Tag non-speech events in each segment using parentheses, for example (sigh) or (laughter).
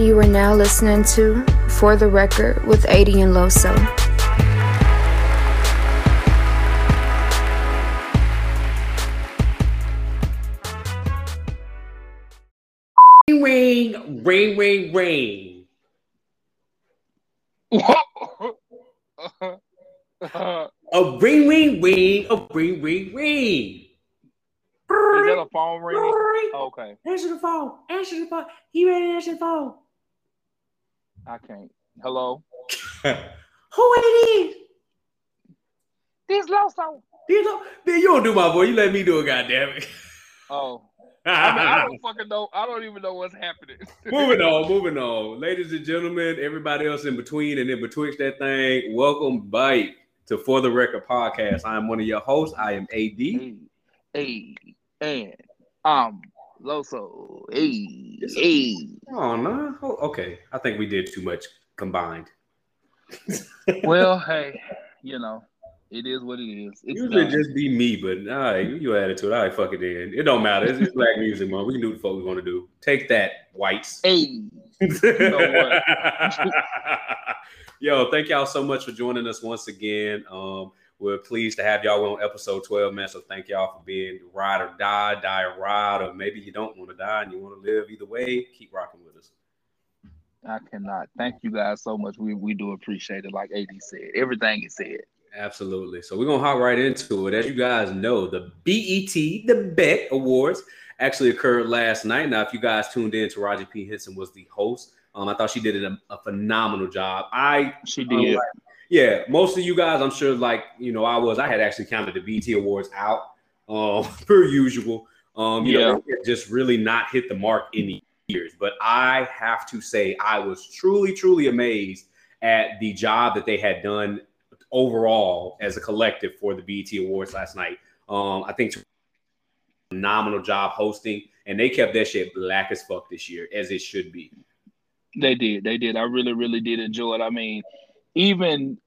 You are now listening to For the Record with 80 and Loso. Ring, ring, ring, ring. a ring, ring, ring, a ring, ring, ring. Is that a phone ringing? Okay, Answer the phone. Answer the phone. You ready to answer the phone? I can't. Hello. (laughs) Who it is? This Loso. Man, you don't do my boy. You let me do it, goddamn it. Oh, I, mean, I don't (laughs) fucking know. I don't even know what's happening. (laughs) moving on, moving on. Ladies and gentlemen, everybody else in between and in betwixt that thing, welcome back to For the Record podcast. I am one of your hosts. I am AD. Hey, and um, Loso. Hey, hey. Oh no. Oh, okay. I think we did too much combined. (laughs) Well, hey, you know, it is what it is. It's Usually just be me, but all right, you your attitude. All right, fuck it in. It don't matter. It's just black music, man. We can do what the fuck we want to do. Take that, whites. Hey, (laughs) know (laughs) Yo, thank y'all so much for joining us once again. Um, we're pleased to have y'all on episode 12, man. So thank y'all for being ride or die, die or ride, or maybe you don't want to die and you want to live. Either way, keep rocking with us. I cannot. Thank you guys so much. We we do appreciate it. Like AD said, everything is said. Absolutely. So we're gonna hop right into it. As you guys know, the BET, the BET Awards, actually occurred last night. Now, if you guys tuned in, Taraji P. Henson was the host. Um, I thought she did a, a phenomenal job. I She um, did. like- yeah, most of you guys, I'm sure, like you know, I was. I had actually counted the BT Awards out, um, (laughs) per usual. Um, you know, just really not hit the mark any years. But I have to say, I was truly, truly amazed at the job that they had done overall as a collective for the BT Awards last night. Um, I think phenomenal job hosting, and they kept that shit black as fuck this year, as it should be. They did. They did. I really, really did enjoy it. I mean, even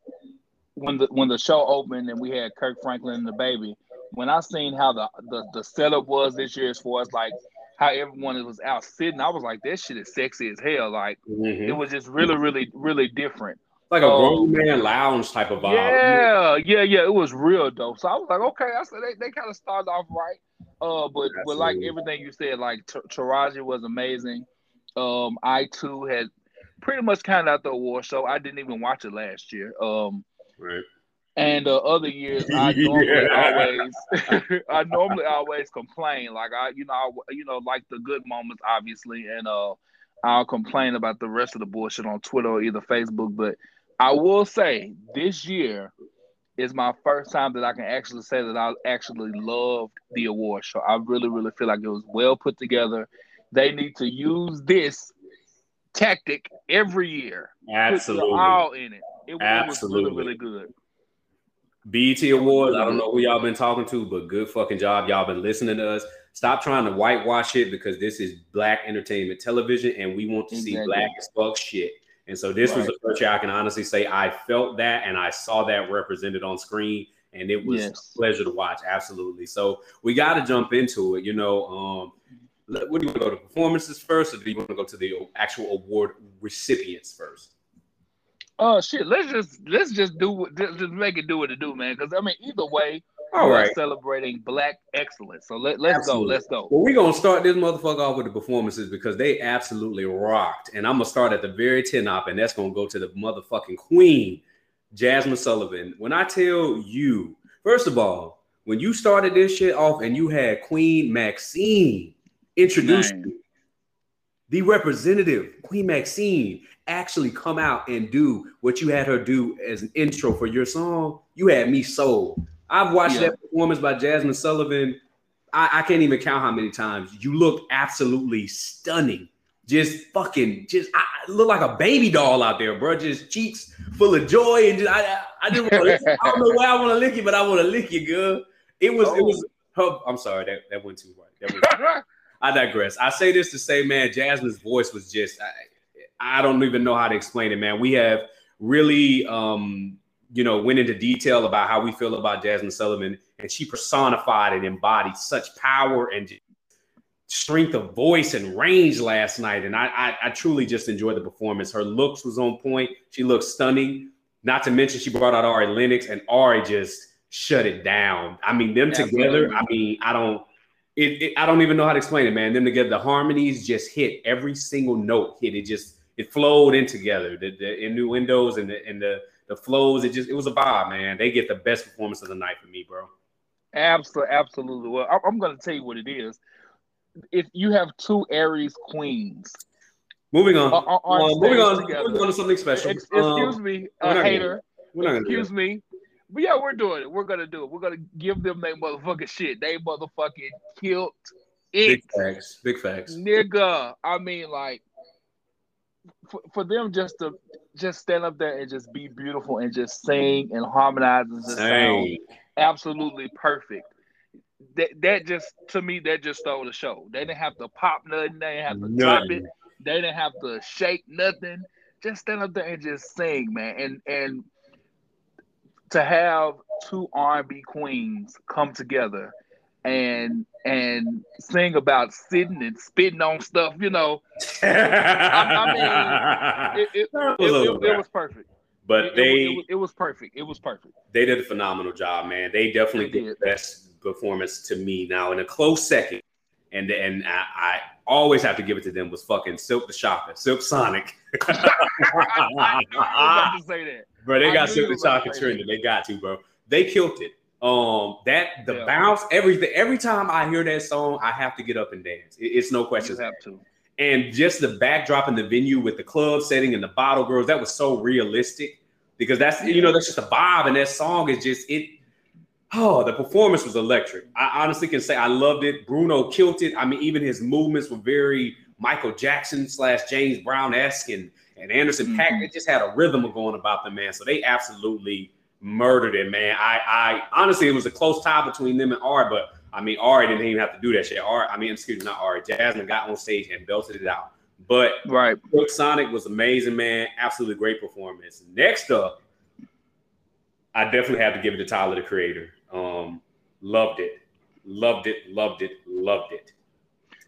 when the when the show opened and we had Kirk Franklin and the baby, when I seen how the the, the setup was this year as far as like how everyone was out sitting, I was like, that shit is sexy as hell. Like Mhm. it was just really, really, really different. like a Oh. grown man lounge type of vibe. Yeah, yeah, yeah. It was real dope. So I was like, okay, I said they, they kind of started off right. Uh, but but like everything you said, like T- Taraji was amazing. Um, I too had pretty much kind of out the award show. I didn't even watch it last year. Um, Right. and uh, other years I (laughs) normally always (laughs) I normally always complain. Like I, you know, I, you know, like the good moments, obviously, and uh, I'll complain about the rest of the bullshit on Twitter or either Facebook. But I will say this year is my first time that I can actually say that I actually loved the award show. I really, really feel like it was well put together. They need to use this tactic every year. Absolutely. all in it. It, it was Absolutely. really, really good. BET Awards. I don't know who y'all been talking to, but good fucking job. Y'all been listening to us. Stop trying to whitewash it because this is black entertainment television and we want to see black as fuck shit. And so this was Right. the first year I can honestly say I felt that and I saw that represented on screen and it was Yes. a pleasure to watch. Absolutely. So we got to jump into it. You know, um, let- what do you want to go to performances first or do you want to go to the actual award recipients first? Oh shit! Let's just let's just do what just, just make it do what it do, man. Because I mean, either way, All we're right. celebrating black excellence. So let let's Absolutely. go. Let's go. Well, we're gonna start this motherfucker off with the performances because they absolutely rocked. And I'm gonna start at the very ten top, and that's gonna go to the motherfucking queen, Jazmine Sullivan. When I tell you, first of all, when you started this shit off and you had Queen Maxine introduce Man. the representative, Queen Maxine, actually come out and do what you had her do as an intro for your song, you had me sold. I've watched Yeah. that performance by Jazmine Sullivan. I, I can't even count how many times. You look absolutely stunning. Just fucking, just I, I look like a baby doll out there, bro. Just cheeks full of joy and just I, I, I just I don't know why I want to lick you, but I want to lick you, girl. It was, it oh. was. Her, I'm sorry, that that went too far. That was, (laughs) I digress. I say this to say, man, Jazmine's voice was just I, I don't even know how to explain it, man. We have really um, you know, went into detail about how we feel about Jazmine Sullivan, and she personified and embodied such power and strength of voice and range last night, and I, I, I truly just enjoyed the performance. Her looks was on point. She looked stunning. Not to mention she brought out Ari Lennox, and Ari just shut it down. I mean, them Absolutely. together. I mean, I don't. It, it, I don't even know how to explain it, man. Them together, the harmonies just hit every single note. Hit it just it flowed in together. The, the innuendos and the and the the flows. It just it was a vibe, man. They get the best performance of the night for me, bro. Absolutely, absolutely. Well, I'm going to tell you what it is. If you have two Aries queens, moving on, on, on uh, moving on, together, moving on to something special. Ex- excuse um, me, uh, hater. Excuse me. But yeah, we're doing it. We're gonna do it. We're gonna give them their motherfucking shit. They motherfucking killed it. Big facts. Big facts. Nigga. I mean, like, for, for them just to just stand up there and just be beautiful and just sing and harmonize and just sound absolutely perfect. That that just to me that just stole the show. They didn't have to pop nothing. They didn't have to drop it. They didn't have to shake nothing. Just stand up there and just sing, man. And and to have two R&B queens come together and and sing about sitting and spitting on stuff, you know. I, I mean, (laughs) it, it, it, it was perfect. But it, they, it, was, it, was perfect. It was perfect. They did a phenomenal job, man. They definitely they did the best performance to me. Now, in a close second, and and I, I, always have to give it to them was fucking Silk the Shocker, Silk Sonic. (laughs) I was about to say that, bro. They got the Shocker trending. They got to, bro. They killed it. Um, that the yeah. bounce, everything. Every time I hear that song, I have to get up and dance. It, it's no question. You have to and just the backdrop in the venue with the club setting and the bottle girls that was so realistic because that's you know that's just a vibe and that song is just it oh the performance was electric i honestly can say i loved it bruno killed it i mean even his movements were very michael jackson slash james brown-esque and, and anderson mm-hmm. paak it just had a rhythm of going about them man so they absolutely murdered it man i i honestly it was a close tie between them and art but I mean, Ari didn't even have to do that shit. Ari, I mean, excuse me, not Ari. Jazmine got on stage and belted it out. But right, Silk Sonic was amazing, man. Absolutely great performance. Next up, I definitely have to give it to Tyler, the creator. Um, loved it, loved it, loved it, loved it.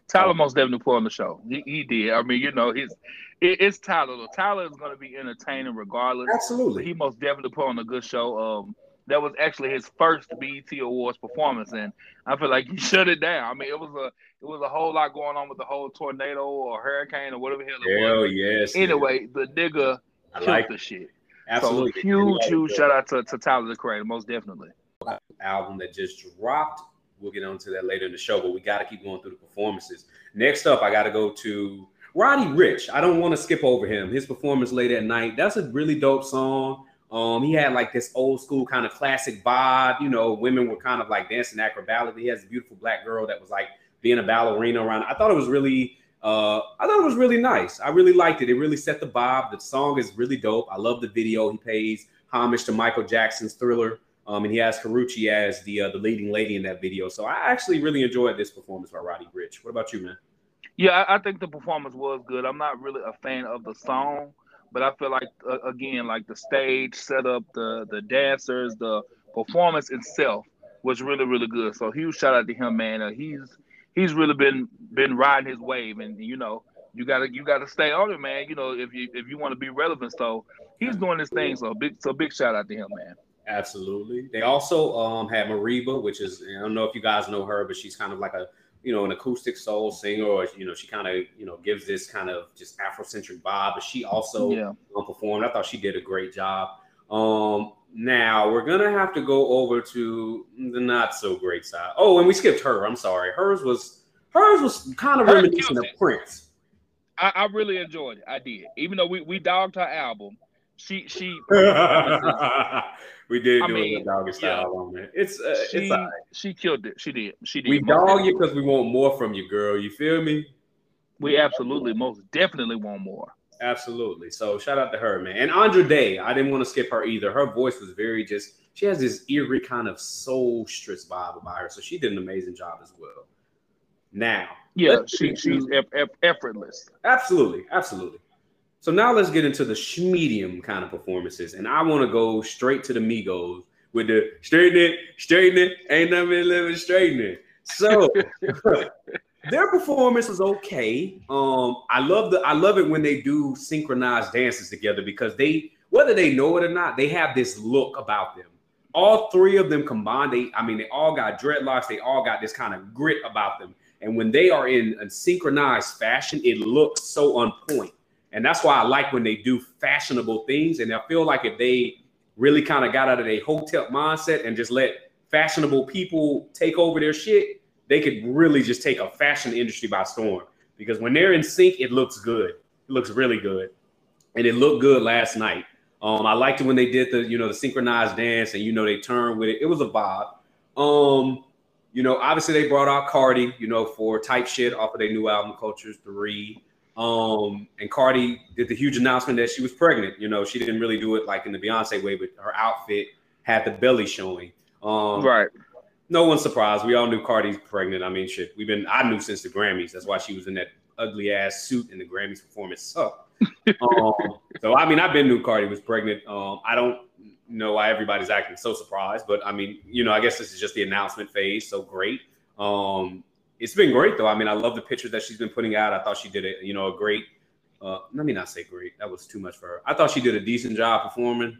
Tyler um, most definitely put on the show. He, he did. I mean, you know, he's it, it's Tyler. Tyler is going to be entertaining regardless. Absolutely. He most definitely put on a good show. Um, that was actually his first BET Awards performance, and I feel like he (laughs) shut it down. I mean, it was a it was a whole lot going on with the whole tornado or hurricane or whatever hell it hell was. yes. Anyway, the nigga I killed like the shit. Absolutely. So huge, huge shout out to, to Tyler the Creator, most definitely. Album that just dropped. We'll get onto that later in the show, but we got to keep going through the performances. Next up, I got to go to Roddy Ricch. I don't want to skip over him. His performance late at night. That's a really dope song. Um, he had like this old school kind of classic vibe. You know, women were kind of like dancing acrobatically. He has a beautiful black girl that was like being a ballerina around. I thought it was really, uh, I thought it was really nice. I really liked it. It really set the vibe. The song is really dope. I love the video. He pays homage to Michael Jackson's Thriller. Um, and he has Karrueche as the uh, the leading lady in that video. So I actually really enjoyed this performance by Roddy Ricch. What about you, man? Yeah, I think the performance was good. I'm not really a fan of the song. But I feel like uh, again, like the stage setup, the the dancers, the performance itself was really really good. So huge shout out to him, man. Uh, he's he's really been been riding his wave, and you know you gotta you gotta stay on it, man. You know if you if you want to be relevant, so he's doing his thing. So big so big shout out to him, man. Absolutely. They also um had Mereba, which is I don't know if you guys know her, but she's kind of like a you know, an acoustic soul singer, or you know, she kind of you know gives this kind of just Afrocentric vibe. But she also yeah. performed. I thought she did a great job. Um, now we're gonna have to go over to the not so great side. Oh, and we skipped her. I'm sorry. Hers was hers was kind of reminiscent of Prince. I, I, really enjoyed it. I did, even though we, we dogged her album. She she (laughs) we did I do mean, a doggy style yeah. on it. It's uh, she, it's right. she killed it. She did. She did. We dog you because we want more from you, girl. You feel me? We absolutely, most definitely want more. Absolutely. So shout out to her, man. And Andra Day, I didn't want to skip her either. Her voice was very just. She has this eerie kind of soul soulstress vibe about her, so she did an amazing job as well. Now, yeah, she, she's eff- eff- effortless. Absolutely, absolutely. So now let's get into the medium kind of performances, and I want to go straight to the Migos with the straighten it, straighten it, ain't nothing living straighten it. So (laughs) their performance was okay. Um, I love the I love it when they do synchronized dances together because they whether they know it or not, they have this look about them. All three of them combined, they I mean, they all got dreadlocks. They all got this kind of grit about them. And when they are in a synchronized fashion, it looks so on point. And that's why I like when they do fashionable things. And I feel like if they really kind of got out of their hotel mindset and just let fashionable people take over their shit, they could really just take a fashion industry by storm. Because when they're in sync, it looks good. It looks really good. And it looked good last night. Um, I liked it when they did the, you know, the synchronized dance and you know they turned with it. It was a vibe. Um, you know, obviously they brought out Cardi, you know, for type shit off of their new album, Cultures 3. Um, and Cardi did the huge announcement that she was pregnant. You know, she didn't really do it like in the Beyonce way, but her outfit had the belly showing. Um, right. No one's surprised. We all knew Cardi's pregnant. I mean, shit. We've been. I knew since the Grammys. That's why she was in that ugly ass suit in the Grammys performance sucked. (laughs) um, so I mean, I've been knew Cardi was pregnant. Um, I don't know why everybody's acting so surprised, but I mean, you know, I guess this is just the announcement phase. So great. Um, it's been great though. I mean, I love the pictures that she's been putting out. I thought she did a you know a great. Uh, let me not say great. That was too much for her. I thought she did a decent job performing.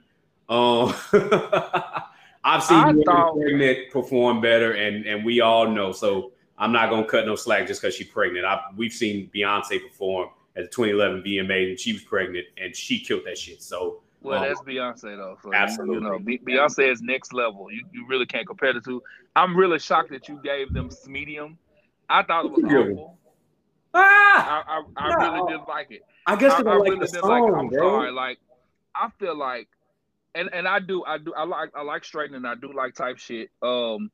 Um, (laughs) I've seen thought, pregnant perform better, and and we all know. So I'm not gonna cut no slack just because she's pregnant. I, we've seen Beyonce perform at the 2011 VMA, and she was pregnant, and she killed that shit. So. Well, um, that's Beyonce though. So absolutely. You know, Beyonce is next level. You, you really can't compare the two. I'm really shocked that you gave them medium I thought it was awful. Ah, I, I, I really didn't like it. I guess I, I like really didn't song, like it. I'm bro. sorry. Like I feel like, and and I do, I do, I like, I like straightening. I do like type shit. Um,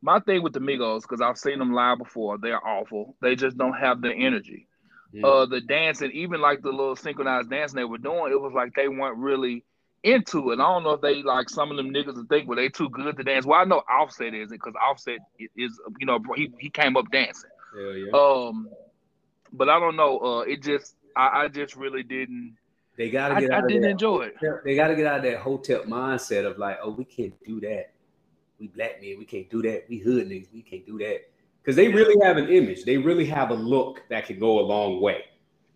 my thing with the Migos because I've seen them live before. They're awful. They just don't have the energy. Yeah. Uh, the dancing, even like the little synchronized dancing they were doing, it was like they weren't really into it. I don't know if they like some of them niggas to think, well, they too good to dance. Well, I know Offset is it because Offset is, you know, he, he came up dancing. Yeah. Um, but I don't know. Uh, it just I, I just really didn't. They gotta get. I, out I didn't that, enjoy it. They gotta get out of that hotel mindset of like, oh, we can't do that. We black men, we can't do that. We hood niggas, we can't do that. Because they really have an image. They really have a look that can go a long way.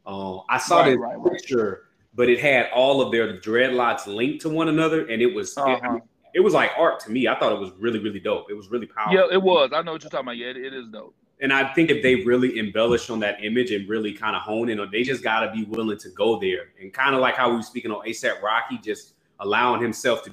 Um, I saw right, this right, picture. Right but it had all of their dreadlocks linked to one another, and it was uh-huh. it, it, was like art to me. I thought it was really really dope. It was really powerful. Yeah, it was. I know what you're talking about. Yeah, it, it is dope. And I think if they really embellish on that image and really kind of hone in on, they just got to be willing to go there. And kind of like how we were speaking on ASAP Rocky, just allowing himself to.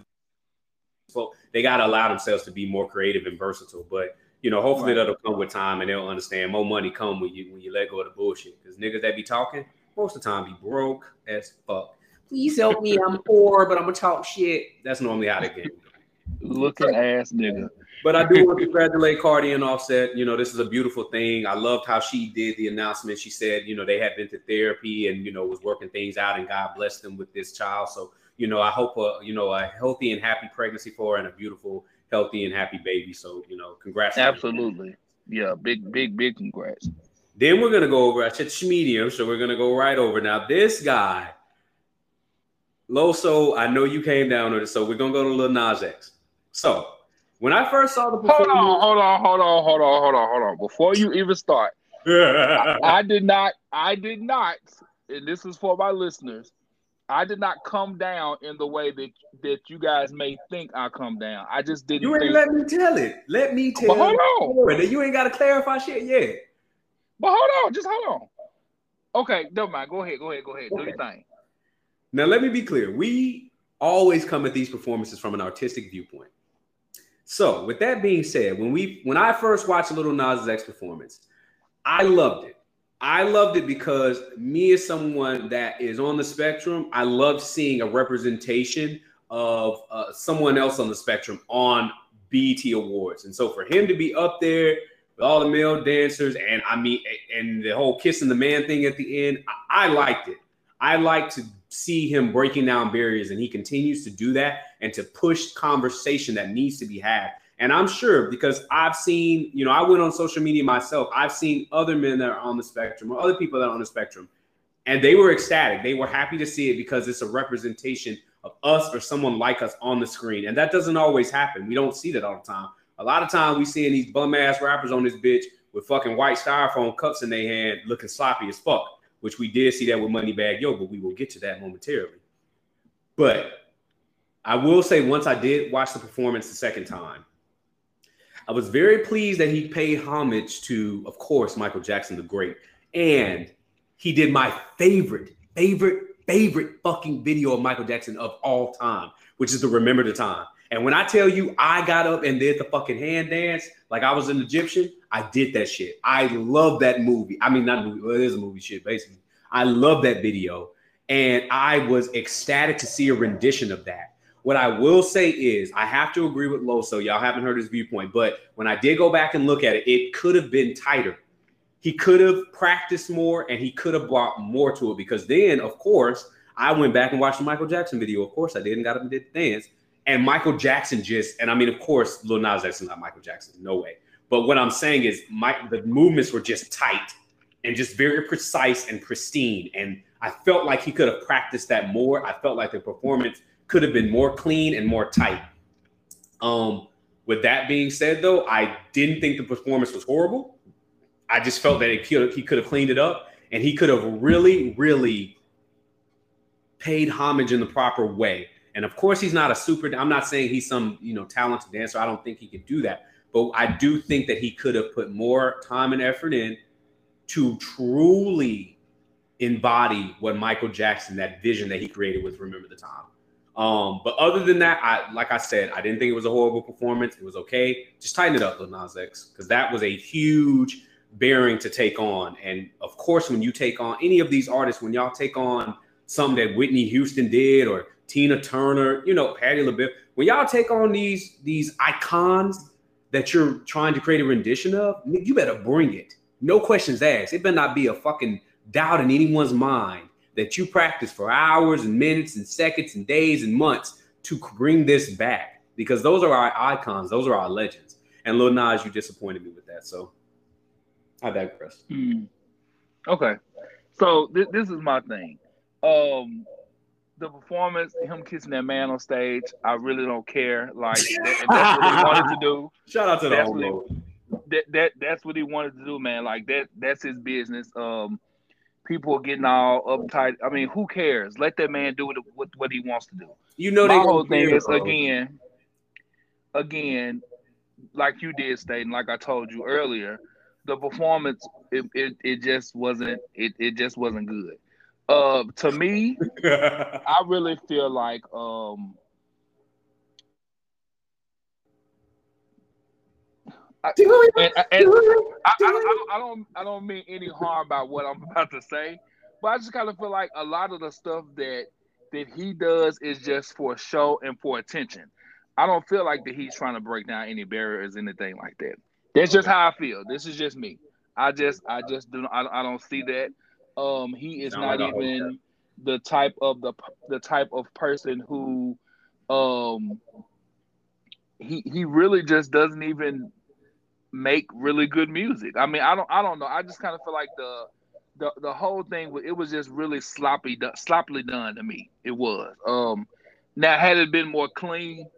So they got to allow themselves to be more creative and versatile. But you know, hopefully right. that'll come with time and they'll understand more money come when you when you let go of the bullshit. Because niggas that be talking, most of the time be broke as fuck. Please help me. I'm poor, but I'm gonna talk shit. That's normally how they get. Looking ass nigga. But I do want to congratulate Cardi and Offset. You know, this is a beautiful thing. I loved how she did the announcement. She said, you know, they had been to therapy and you know was working things out, and God blessed them with this child. So, you know, I hope a you know a healthy and happy pregnancy for her and a beautiful, healthy and happy baby. So, you know, congrats. Absolutely. Yeah, big, big, big congrats. Then we're gonna go over. I said medium, so we're gonna go right over. Now this guy, Loso, I know you came down with it, so we're gonna go to Lil Nas X. So when I first saw the hold on, hold on, hold on, hold on, hold on, hold on. Before you even start, I, (laughs) I did not, I did not, and this is for my listeners. I did not come down in the way that that you guys may think I come down. I just didn't. You ain't think... let me tell it. Let me tell. But hold on. You ain't got to clarify shit yet. But hold on, just hold on. Okay, never mind. Go ahead, go ahead, go ahead. Okay. Do your thing. Now let me be clear. We always come at these performances from an artistic viewpoint. So, with that being said, when we when I first watched Little Nas X performance, I loved it. I loved it because me as someone that is on the spectrum, I love seeing a representation of uh, someone else on the spectrum on BET Awards. And so for him to be up there all the male dancers, and I mean, and the whole kissing the man thing at the end, I, I liked it. I like to see him breaking down barriers, and he continues to do that and to push conversation that needs to be had. And I'm sure because I've seen, you know, I went on social media myself. I've seen other men that are on the spectrum or other people that are on the spectrum, and they were ecstatic. They were happy to see it because it's a representation of us or someone like us on the screen. And that doesn't always happen. We don't see that all the time. A lot of times we seeing these bum ass rappers on this bitch with fucking white styrofoam cups in their hand, looking sloppy as fuck. Which we did see that with Moneybagg Yo, but we will get to that momentarily. But I will say, once I did watch the performance the second time, I was very pleased that he paid homage to, of course, Michael Jackson the Great. And he did my favorite, favorite, favorite fucking video of Michael Jackson of all time, which is the Remember the Time. And when I tell you I got up and did the fucking hand dance like I was an Egyptian, I did that shit. I love that movie. I mean, not movie, well, it is a movie shit, basically. I love that video. And I was ecstatic to see a rendition of that. What I will say is, I have to agree with Loso. Y'all haven't heard his viewpoint, but when I did go back and look at it, it could have been tighter. He could have practiced more and he could have brought more to it because then, of course, I went back and watched the Michael Jackson video. Of course, I did and got up and did the dance. And Michael Jackson just, and I mean, of course, Lil Nas X is not Michael Jackson, no way. But what I'm saying is, my the movements were just tight and just very precise and pristine. And I felt like he could have practiced that more. I felt like the performance could have been more clean and more tight. Um, with that being said, though, I didn't think the performance was horrible. I just felt that could, he could have cleaned it up and he could have really, really paid homage in the proper way. And of course, he's not a super. I'm not saying he's some you know talented dancer. I don't think he could do that. But I do think that he could have put more time and effort in to truly embody what Michael Jackson, that vision that he created with Remember the Time. Um, but other than that, I like I said, I didn't think it was a horrible performance. It was okay. Just tighten it up, Lil Nas X, because that was a huge bearing to take on. And of course, when you take on any of these artists, when y'all take on something that Whitney Houston did or Tina Turner, you know, Patti LaBelle, when y'all take on these these icons that you're trying to create a rendition of, you better bring it. No questions asked. It better not be a fucking doubt in anyone's mind that you practice for hours and minutes and seconds and days and months to bring this back because those are our icons, those are our legends. And Lil Nas, you disappointed me with that. So I digress. Mm. Okay. So th- this is my thing. Um, the performance, him kissing that man on stage, I really don't care. Like (laughs) that, that's what he wanted to do. Shout out to that's the what whole he, that, that that's what he wanted to do, man. Like that that's his business. Um, people are getting all uptight. I mean, who cares? Let that man do what what, what he wants to do. You know, My they whole thing care, is bro. again, again, like you did state, and like I told you earlier, the performance it it, it just wasn't it, it just wasn't good. Uh, to me, (laughs) I really feel like um I, and, and I, I, don't, I, don't, I don't mean any harm about what I'm (laughs) about to say, but I just kind of feel like a lot of the stuff that that he does is just for show and for attention. I don't feel like that he's trying to break down any barriers, anything like that. That's just how I feel. This is just me. I just I just do I, I don't see that. Um, he is Sound not even the type of the the type of person who um he he really just doesn't even make really good music. I mean, I don't I don't know. I just kind of feel like the the the whole thing it was just really sloppy sloppily done to me. It was. Um now had it been more clean,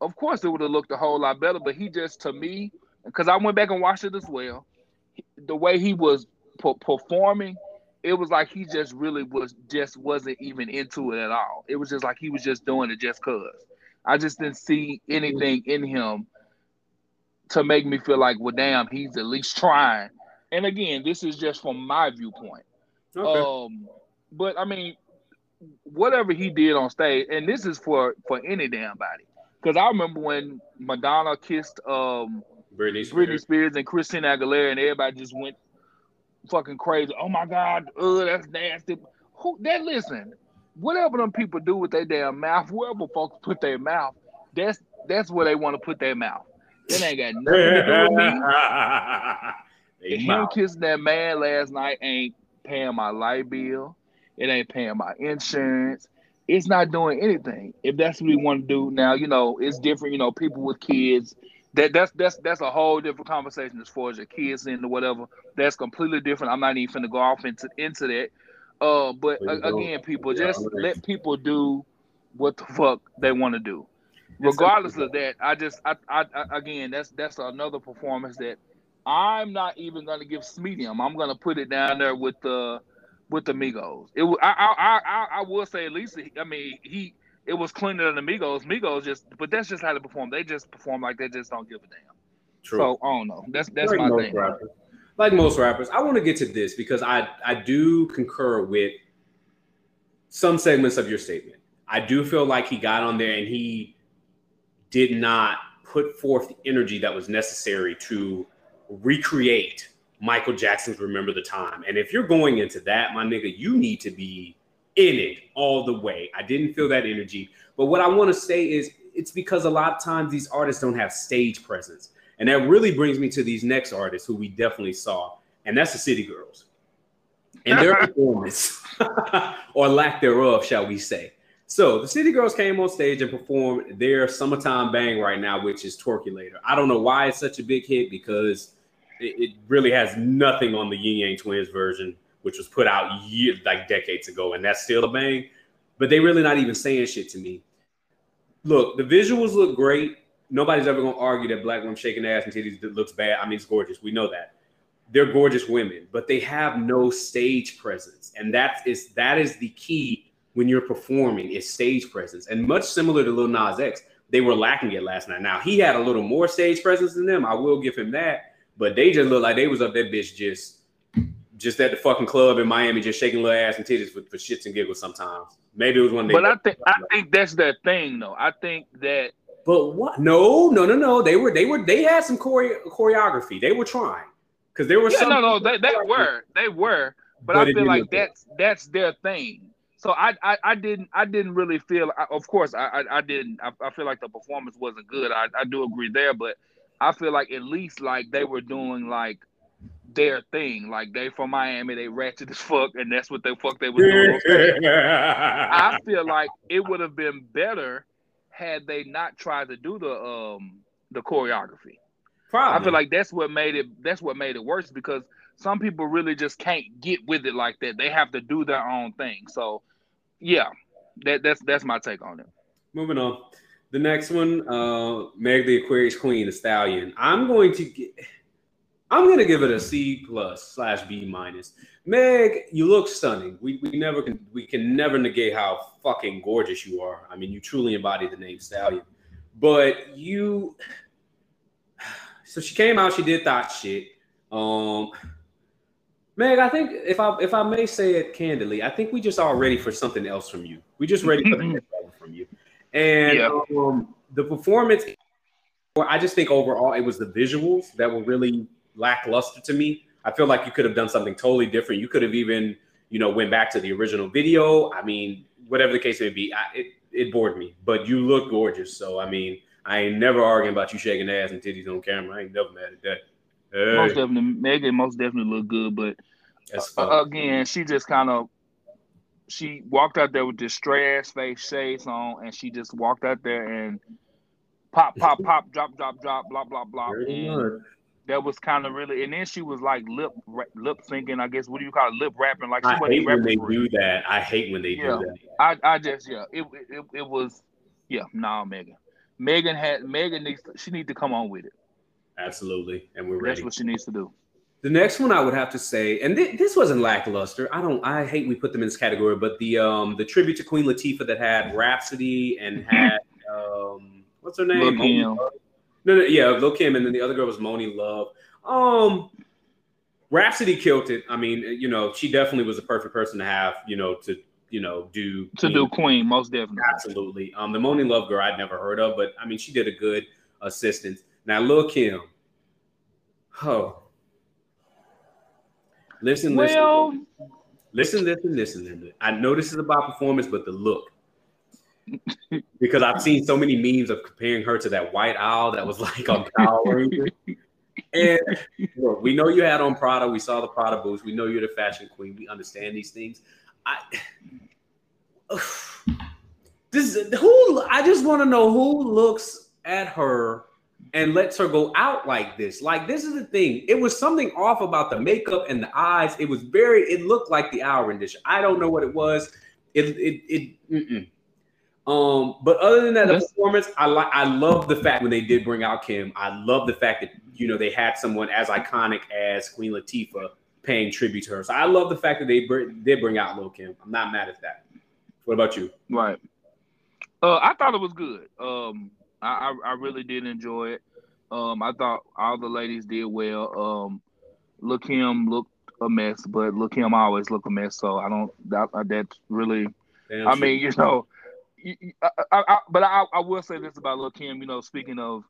of course it would have looked a whole lot better, but he just to me because I went back and watched it as well. The way he was per- performing, it was like he just really was just wasn't even into it at all. It was just like he was just doing it just cause. I just didn't see anything in him to make me feel like, well, damn, he's at least trying. And again, this is just from my viewpoint. okay. Um, but I mean, whatever he did on stage, and this is for for any damn body. Because I remember when Madonna kissed um Britney Britney Spears. Spears and Christina Aguilera, and everybody just went fucking crazy. Oh my God, oh that's nasty. Who that listen? Whatever them people do with their damn mouth, wherever folks put their mouth, that's that's where they want to put their mouth. It ain't got nothing to do with me. (laughs) Him mouth. kissing that man last night ain't paying my light bill. It ain't paying my insurance. It's not doing anything. If that's what we want to do now, you know, it's different. You know, people with kids. That that's that's that's a whole different conversation as far as your kids and whatever. That's completely different. I'm not even finna go off into into that. Uh, but a- again, people Yeah, just let people do what the fuck they want to do. Regardless of that, I just I, I I again that's that's another performance that I'm not even gonna give Smedium. I'm gonna put it down there with the with the Migos. It I I I I will say at least I mean he it was cleaner than the Migos. Migos just but that's just how they perform. They just perform like they just don't give a damn. True. So I don't know. That's that's like my thing. Rappers. Like most rappers, I want to get to this because I I do concur with some segments of your statement. I do feel like he got on there and he did not put forth the energy that was necessary to recreate Michael Jackson's Remember the Time. And if you're going into that, my nigga, you need to be in it all the way. I didn't feel that energy. But what I want to say is it's because a lot of times these artists don't have stage presence. And that really brings me to these next artists who we definitely saw, and that's the City Girls. And their (laughs) performance, (laughs) or lack thereof, shall we say. So the City Girls came on stage and performed their summertime bang right now, which is Twerkulator. I don't know why it's such a big hit because it, it really has nothing on the Ying Yang Twins version, which was put out years, like decades ago, and that's still a bang. But they really not even saying shit to me. Look, the visuals look great. Nobody's ever gonna argue that black women shaking ass and titties looks bad. I mean, it's gorgeous. We know that. They're gorgeous women, but they have no stage presence, and that is that is the key when you're performing is stage presence. And much similar to Lil Nas X, they were lacking it last night. Now he had a little more stage presence than them. I will give him that. But they just looked like they was up that bitch just just at the fucking club in Miami, just shaking little ass and titties for, for shits and giggles sometimes. Maybe it was one day. But I think I think that's their thing though. I think that But what no, no, no, no. They were they were they had some chore- choreography. They were trying. Because there were yeah, some no, no, they, they were. They were. But, but I feel like that's that's their thing. So I, I, I didn't I didn't really feel. I, of course, I I, I didn't. I, I, feel like the performance wasn't good. I, I do agree there, but I feel like at least like they were doing like their thing. Like they from Miami, they ratchet as fuck, and that's what the fuck they were doing. I feel like it would have been better had they not tried to do the um the choreography. Probably. I feel like that's what made it that's what made it worse because some people really just can't get with it like that. They have to do their own thing. So yeah, that, that's that's my take on it. Moving on. The next one, uh, Meg the Aquarius Queen, the Stallion. I'm going to get, I'm going to give it a C plus slash B minus. Meg, you look stunning. We, we never can we can never negate how fucking gorgeous you are. I mean, you truly embody the name Stallion. But you, (sighs) so she came out, she did that shit. Um, Meg, I think if I if I may say it candidly, I think we just are ready for something else from you. We just ready for the next level from you. And yeah. um, the performance, I just think overall it was the visuals that were really lackluster to me. I feel like you could have done something totally different. You could have even, you know, went back to the original video. I mean, whatever the case may be, I, it it bored me. But you look gorgeous, so I mean, I ain't never arguing about you shaking ass and titties on camera. I ain't never mad at that. Hey. Most definitely, Megan most definitely looked good, but uh, again, she just kind of she walked out there with this stray ass face shades on, and she just walked out there and pop, pop, pop, drop, drop, drop, blah, blah, blah. And that was kind of really, and then she was like lip lip syncing. I guess what do you call it? Lip rapping. Like she I hate when they do that. I hate when they yeah. do that. I, I just yeah, it, it it was yeah. Nah, Megan. Megan had Megan needs to, she need to come on with it. Absolutely, and we're ready. That's what she needs to do. The next one I would have to say, and th- this wasn't lackluster. I don't. I hate we put them in this category, but the um the tribute to Queen Latifah that had Rapsody and had (laughs) um what's her name? No, no, yeah, Lil Kim, and then the other girl was Monie Love. Um, Rapsody killed it. I mean, you know, she definitely was the perfect person to have, you know, to you know do to Queen. do Queen, most definitely. Absolutely. Um, the Monie Love girl I'd never heard of, but I mean, she did a good assistance. Now, Lil Kim, oh, Listen, well, listen, listen, listen, listen, listen. I know this is about performance, but the look. Because I've seen so many memes of comparing her to that white owl that was like on Power. And look, we know you had on Prada. We saw the Prada boots. We know you're the fashion queen. We understand these things. I (sighs) this who I just want to know who looks at her and lets her go out like this. Like this is the thing. It was something off about the makeup and the eyes. It was very. It looked like the hour rendition. I don't know what it was. It it it. Mm-mm. Um, but other than that, the That's- performance, I like. I love the fact when they did bring out Kim. I love the fact that you know they had someone as iconic as Queen Latifah paying tribute to her. So I love the fact that they br- did bring out Lil Kim. I'm not mad at that. What about you? Right. Uh, I thought it was good. Um, I, I I really did enjoy it. Um, I thought all the ladies did well. Um, Lil Kim looked a mess, but Lil Kim always look a mess. So I don't. That, that's really. Damn I shit. mean, you know, you- you- I, I, but I, I will say this about Lil Kim. You know, speaking of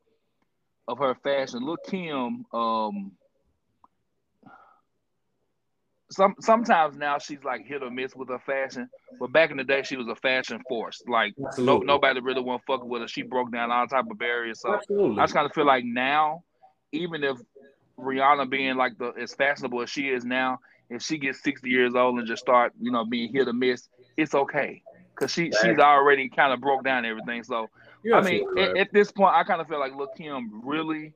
of her fashion, Lil Kim. Um, some sometimes now she's like hit or miss with her fashion, but back in the day she was a fashion force. Like no, nobody really want to fuck with her. She broke down all type of barriers. So Absolutely. I just kind of feel like now, even if Rihanna being like the as fashionable as she is now, if she gets sixty years old and just start, you know, being hit or miss, it's okay because she she's already kind of broke down everything. So You're I mean, at, at this point, I kind of feel like Lil Kim really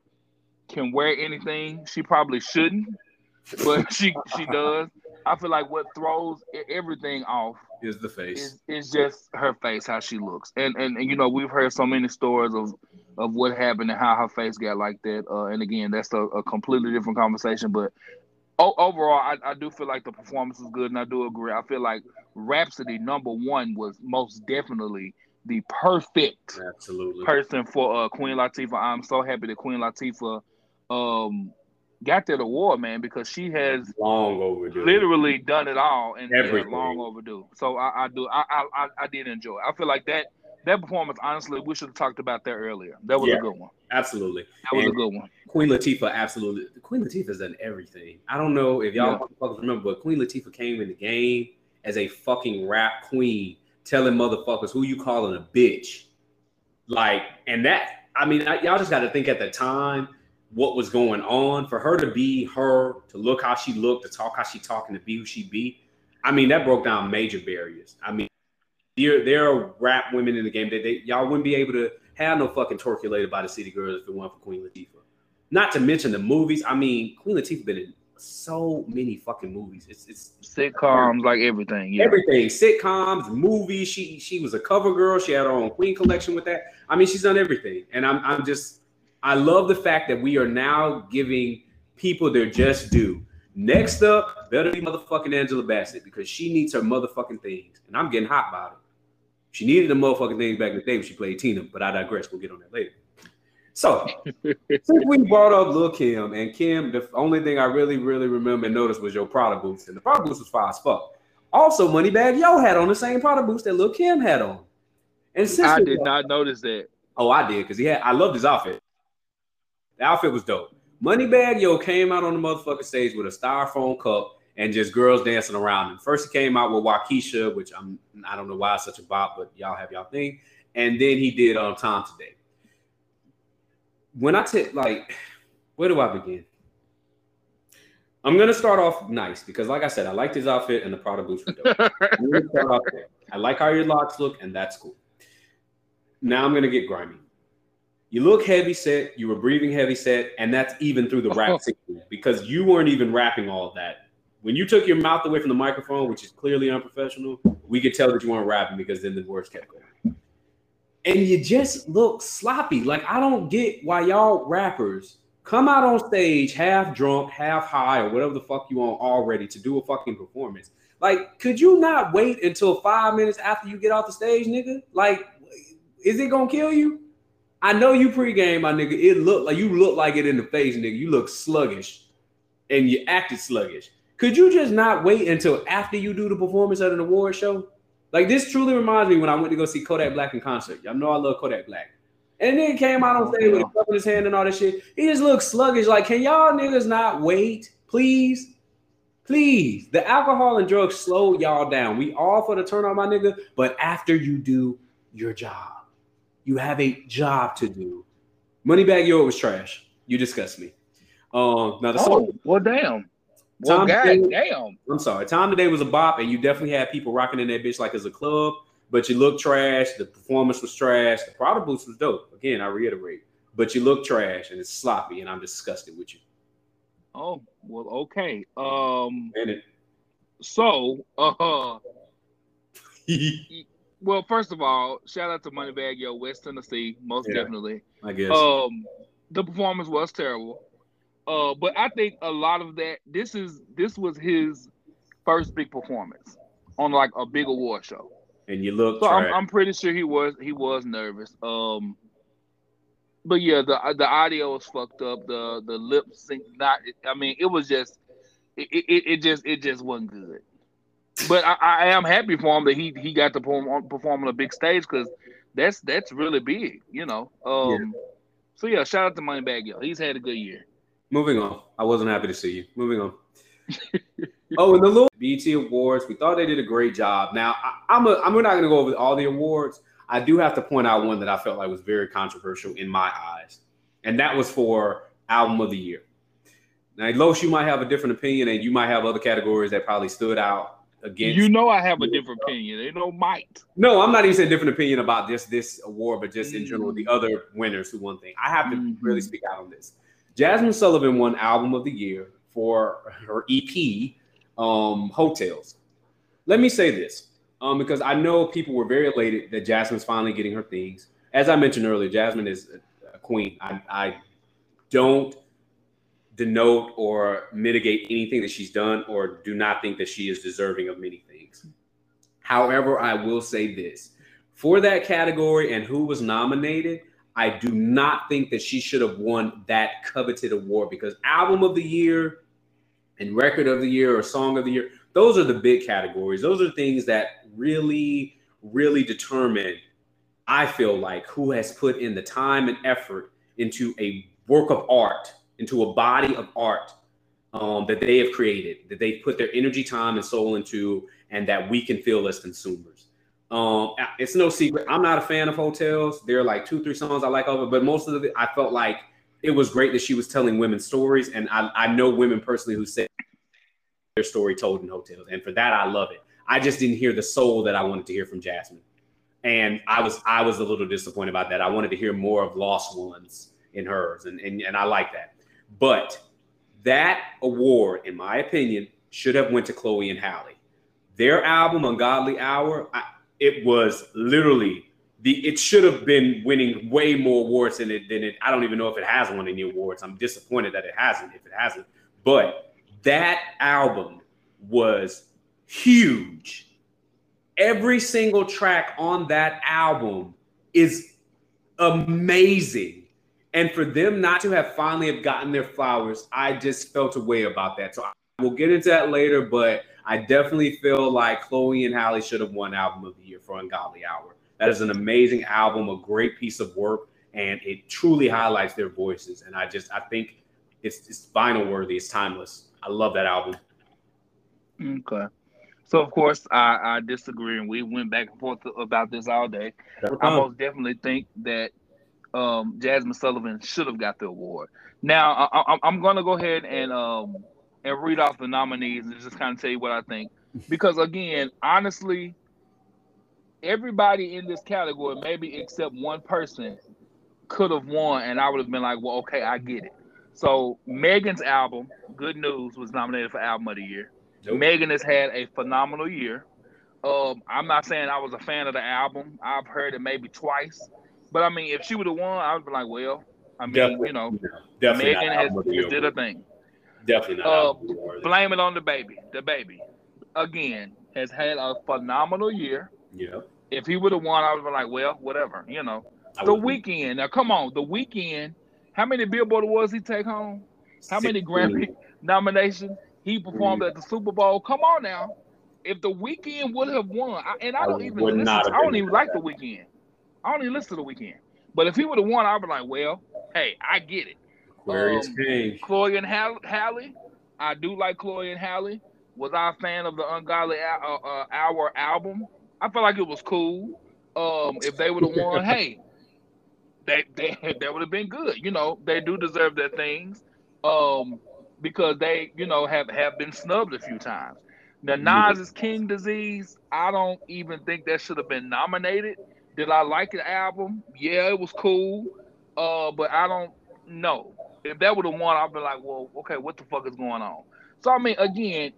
can wear anything. She probably shouldn't, but (laughs) she she does. I feel like what throws everything off is the face. is, is just her face, how she looks, and, and and you know we've heard so many stories of of what happened and how her face got like that. Uh, and again, that's a, a completely different conversation. But o- overall, I, I do feel like the performance was good, and I do agree. I feel like Rapsody number one was most definitely the perfect Absolutely. person for uh, Queen Latifah. I'm so happy that Queen Latifah um, got that award, man, because she has Long overdue. literally done it all and Everything. long overdue. So I, I do I, I I- did enjoy. It. I feel like that that performance. Honestly, we should have talked about that earlier. That was Yeah. a good one. Absolutely. That was a good one. Queen Latifah, absolutely. Queen Latifah's done everything. I don't know if y'all Yeah. remember, but Queen Latifah came in the game as a fucking rap queen, telling motherfuckers who you calling a bitch. Like, and that, I mean, I, y'all just got to think at the time what was going on for her to be her, to look how she looked, to talk how she talking, to be who she be. I mean, that broke down major barriers. I mean, there, there are rap women in the game that they, y'all wouldn't be able to have no fucking Twerkulator by the city girls if it weren't for Queen Latifah. Not to mention the movies. I mean, Queen Latifah been in so many fucking movies. It's it's Sitcoms, like everything. Yeah. everything. Sitcoms, movies. She she was a cover girl. She had her own Queen collection with that. I mean, she's done everything. And I'm I'm just I love the fact that we are now giving people their just due. Next up, better be motherfucking Angela Bassett because she needs her motherfucking things. And I'm getting hot about it. She needed the motherfucking things back in the day when she played Tina, but I digress. We'll get on that later. So, since we brought up Lil Kim and Kim, the only thing I really, really remember and noticed was your Prada boots, and the Prada boots was fire as fuck. Also, Moneybagg Yo had on the same Prada boots that Lil Kim had on. And since I did not notice that. Oh, I did because he had. I loved his outfit. The outfit was dope. Moneybagg Yo came out on the motherfucking stage with a styrofoam cup and just girls dancing around him. First, he came out with Wockesha, which I'm I don't know why it's such a bop, but y'all have y'all thing. And then he did on Time Today. When I take like, where do I begin? I'm gonna start off nice because, like I said, I liked his outfit and the Prada boots were dope. (laughs) Start off there. I like how your locks look, and that's cool. Now I'm gonna get grimy. You look heavy set, you were breathing heavy set, and that's even through the rap oh. sequence because you weren't even rapping all of that. When you took your mouth away from the microphone, which is clearly unprofessional, we could tell that you weren't rapping because then the words kept going. And you just look sloppy. Like I don't get why y'all rappers come out on stage half drunk, half high, or whatever the fuck you want already to do a fucking performance. Like, could you not wait until five minutes after you get off the stage, nigga? Like, is it gonna kill you? I know you pregame, my nigga. It looked like you look like it in the face, nigga. You look sluggish, and you acted sluggish. Could you just not wait until after you do the performance at an award show? Like this truly reminds me when I went to go see Kodak Black in concert. Y'all know I love Kodak Black. And then he came out on stage with a cup in his hand and all that shit. He just looks sluggish. Like, can y'all niggas not wait, please? Please. The alcohol and drugs slow y'all down. We all for the turn on my nigga, but after you do your job, you have a job to do. Moneybagg Yo was trash. You disgust me. Um, now the song, Oh, well, damn. Well, Tom god Petty- damn. I'm sorry. Time today was a bop, and you definitely had people rocking in that bitch like it's a club. But you look trash. The performance was trash. The Prada boots was dope. Again, I reiterate. But you look trash, and it's sloppy, and I'm disgusted with you. Oh, well, okay. Um, it, so, uh, (laughs) Well, first of all, shout out to Moneybagg Yo, West Tennessee, most Yeah. definitely. I guess. Um, the performance was terrible. Uh, but I think a lot of that this is this was his first big performance on like a big award show. and you look So I'm. I'm pretty sure he was he was nervous. Um, but yeah, the the audio was fucked up. The the lip sync not. I mean, it was just it it, it just it just wasn't good. But I, I am happy for him that he he got to perform on, perform on a big stage because that's that's really big, you know. Um, so yeah, shout out to Moneybagg Yo. He's had a good year. Moving on. I wasn't happy to see you. Moving on. (laughs) oh, and the little BET Awards, we thought they did a great job. Now, I, I'm a, I'm not going to go over all the awards. I do have to point out one that I felt like was very controversial in my eyes, and that was for Album of the Year. Now, Los, you might have a different opinion, and you might have other categories that probably stood out against. You know, I have a different opinion. They know might. No, I'm not even saying different opinion about this this award, but just in general, Mm. the other winners who won thing. I have to Mhm. really speak out on this. Jazmine Sullivan won Album of the Year for her EP, um, Heaux Tales. Let me say this, um, because I know people were very elated that Jazmine's finally getting her things. As I mentioned earlier, Jazmine is a, queen. I, I don't denote or mitigate anything that she's done, or do not think that she is deserving of many things. However, I will say this for that category and who was nominated, I do not think that she should have won that coveted award because album of the year and record of the year or song of the year, those are the big categories. Those are things that really, really determine, I feel like, who has put in the time and effort into a work of art, into a body of art um, that they have created, that they've put their energy, time, and soul into, and that we can feel as consumers. Um, it's no secret. I'm not a fan of Heaux Tales. There are like two, three songs I like it, but most of it, I felt like it was great that she was telling women's stories, and I, I know women personally who said their story told in Heaux Tales, and for that I love it. I just didn't hear the soul that I wanted to hear from Jazmine, and I was I was a little disappointed about that. I wanted to hear more of Lost Ones in hers, and and, and I like that. But that award, in my opinion, should have went to Chloe and Halle. Their album, Ungodly Hour, I, it was literally the. It should have been winning way more awards than it. Than it. I don't even know if it has won any awards. I'm disappointed that it hasn't. If it hasn't, but that album was huge. Every single track on that album is amazing. And for them not to have finally have gotten their flowers, I just felt a way about that. So I will get into that later, but I definitely feel like Chloe and Halle should have won Album of the Year for Ungodly Hour. That is an amazing album, a great piece of work, and it truly highlights their voices. And I just I think it's it's vinyl worthy, it's timeless. I love that album. Okay. So of course I, I disagree, and we went back and forth about this all day. I most definitely think that um, Jazmine Sullivan should have got the award. Now I, I, I'm going to go ahead and um, and read off the nominees and just kind of tell you what I think, because again, honestly, everybody in this category, maybe except one person, could have won, and I would have been like, well, okay, I get it. So Megan's album, Good News, was nominated for Album of the Year. Nope. Megan has had a phenomenal year. Um, I'm not saying I was a fan of the album. I've heard it maybe twice, but I mean, if she would have won, I would be like, well, I mean, Definitely, you know, no, definitely Megan has, album of the has did a thing. Definitely not Uh, album of the year. Blame it on DaBaby. The baby, again, has had a phenomenal year. Yeah. If he would have won, I would have been like, well, whatever, you know. The Weeknd. Now, come on, the Weeknd. How many Billboard awards he take home? How many 16. Grammy (laughs) nominations? He performed Mm. at the Super Bowl. Come on now. If the Weeknd would have won, I, and I I don't even listen, I don't even like that. the Weeknd. I don't even listen to the Weeknd. But if he would have won, I'd be like, well, hey, I get it. Aquarius um, King. Chloe and Hall- Halle, I do like Chloe and Halle. Was I a fan of the Ungodly uh, uh, Hour album? I felt like it was cool. Um, if they would have won, (laughs) hey, they, they (laughs) that would have been good. You know, they do deserve their things. Um, because they, you know, have have been snubbed a few times. Now is King Disease, I don't even think that should have been nominated. Did I like the album? Yeah, it was cool. Uh, but I don't know. If that would have won, I'd be like, well, okay, what the fuck is going on? So I mean, again,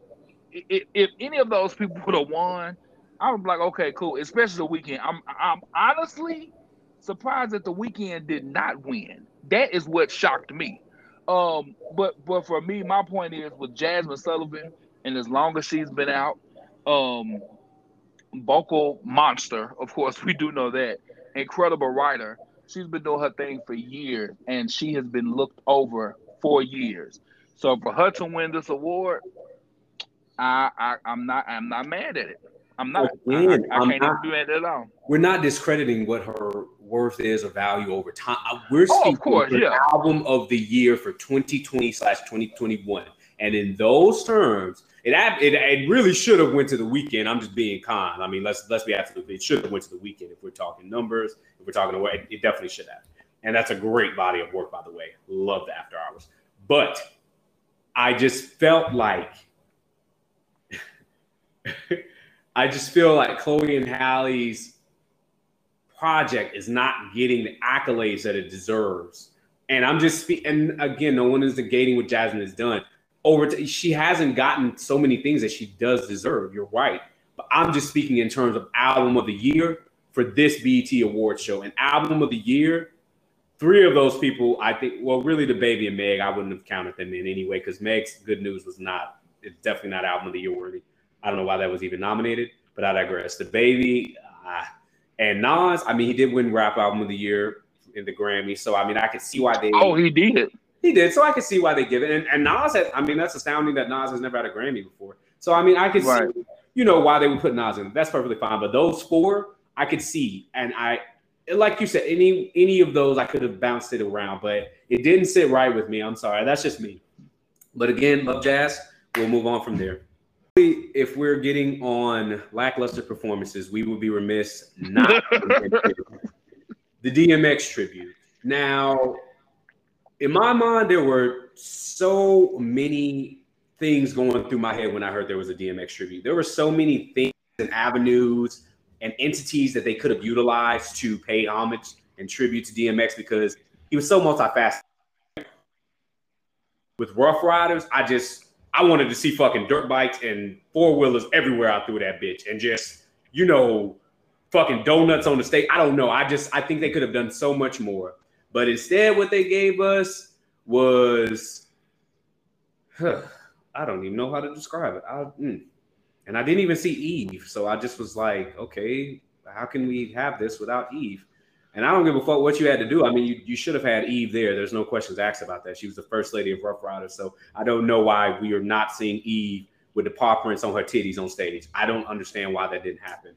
i- i- if any of those people (laughs) would have won, I was like, okay, cool. Especially the Weeknd. I'm I'm honestly surprised that the Weeknd did not win. That is what shocked me. Um, but but for me, my point is with Jazmine Sullivan, and as long as she's been out, um, vocal monster. Of course, (laughs) we do know that. Incredible writer. She's been doing her thing for years, and she has been looked over for years. So for her to win this award, I, I am not I'm not mad at it. I'm not. Again, I, I, I can't not, even do it at all. We're not discrediting what her worth is or value over time. We're speaking oh, of course, yeah. album of the year for 2020 slash 2021, and in those terms, it, it it really should have went to the Weeknd. I'm just being kind. I mean, let's let's be absolutely. It should have went to the Weeknd if we're talking numbers. If we're talking away, it, it definitely should have. And that's a great body of work, by the way. Love the After Hours, but I just felt like. (laughs) I just feel like Chloe and Halle's project is not getting the accolades that it deserves. And I'm just, and again, no one is negating what Jazmine has done. Over, to, she hasn't gotten so many things that she does deserve. You're right, but I'm just speaking in terms of album of the year for this BET award show. And album of the year, three of those people, I think, well, really DaBaby and Meg, I wouldn't have counted them in anyway because Meg's Good News was not, it's definitely not album of the year worthy. I don't know why that was even nominated, but I digress. DaBaby uh, and Nas, I mean, he did win Rap Album of the Year in the Grammy, so I mean, I could see why they. Oh, he did. He did, so I can see why they give it. And, and Nas, has, I mean, that's astounding that Nas has never had a Grammy before. So I mean, I could right. see, you know, why they would put Nas in. That's perfectly fine. But those four, I could see, and I, like you said, any any of those, I could have bounced it around, but it didn't sit right with me. I'm sorry, that's just me. But again, love jazz. We'll move on from there if we're getting on lackluster performances, we would be remiss not (laughs) the DMX tribute. Now, in my mind, there were so many things going through my head when I heard there was a DMX tribute. There were so many things and avenues and entities that they could have utilized to pay homage and tribute to DMX because he was so multifaceted. With Ruff Ryders, I just I wanted to see fucking dirt bikes and four wheelers everywhere out through that bitch, and just you know, fucking donuts on the stage. I don't know. I just I think they could have done so much more, but instead, what they gave us was, huh, I don't even know how to describe it. I, mm. And I didn't even see Eve, so I just was like, okay, how can we have this without Eve? And I don't give a fuck what you had to do. I mean, you, you should have had Eve there. There's no questions asked about that. She was the first lady of Ruff Ryders. So I don't know why we are not seeing Eve with the paw prints on her titties on stage. I don't understand why that didn't happen.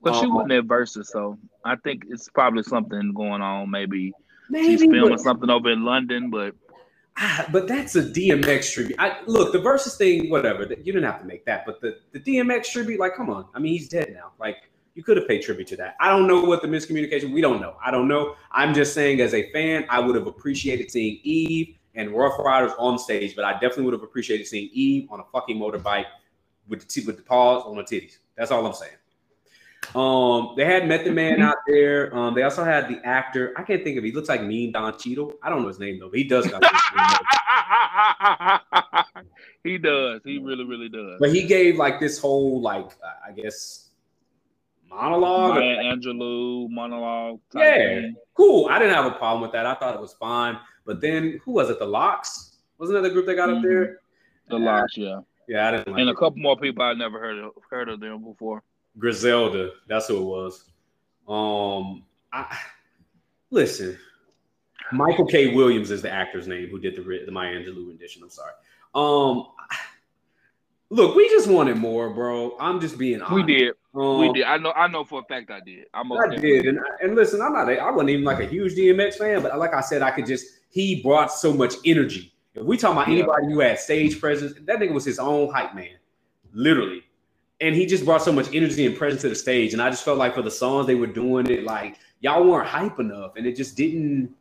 Well, um, she wasn't at Verzuz, so I think it's probably something going on. Maybe, maybe she's filming but, something over in London, but ah, but that's a DMX tribute. I, look, the Verzuz thing, whatever. You didn't have to make that, but the the DMX tribute, like, come on. I mean, he's dead now. Like, you could have paid tribute to that. I don't know what the miscommunication. We don't know. I don't know. I'm just saying, as a fan, I would have appreciated seeing Eve and Ruff Ryders on stage, but I definitely would have appreciated seeing Eve on a fucking motorbike with the t- with the paws on the titties. That's all I'm saying. Um, they had Method Man out there. Um, they also had the actor. I can't think of. He looks like Mean Don Cheadle. I don't know his name though. But he does. (laughs) he does. He really, really does. But he gave like this whole like I guess monologue. Maya Angelou monologue. Yeah, thing. cool. I didn't have a problem with that. I thought it was fine. But then who was it? The LOX wasn't that group that got mm-hmm. up there? The. LOX, yeah. Yeah, I didn't. Like and a couple more people I never heard of heard of them before. Griselda, that's who it was. Um, I listen. Michael K. Williams is the actor's name who did the the Maya Angelou rendition. I'm sorry. Um, look, we just wanted more, bro. I'm just being honest. We did. Um, we did. I know. I know for a fact I did. I'm. okay. I did, and, and listen, I'm not. A, I wasn't even like a huge DMX fan, but like I said, I could just. He brought so much energy. If we talk about yeah. anybody who had stage presence, that nigga was his own hype man, literally. And he just brought so much energy and presence to the stage. And I just felt like for the songs they were doing it, like y'all weren't hype enough, and it just didn't.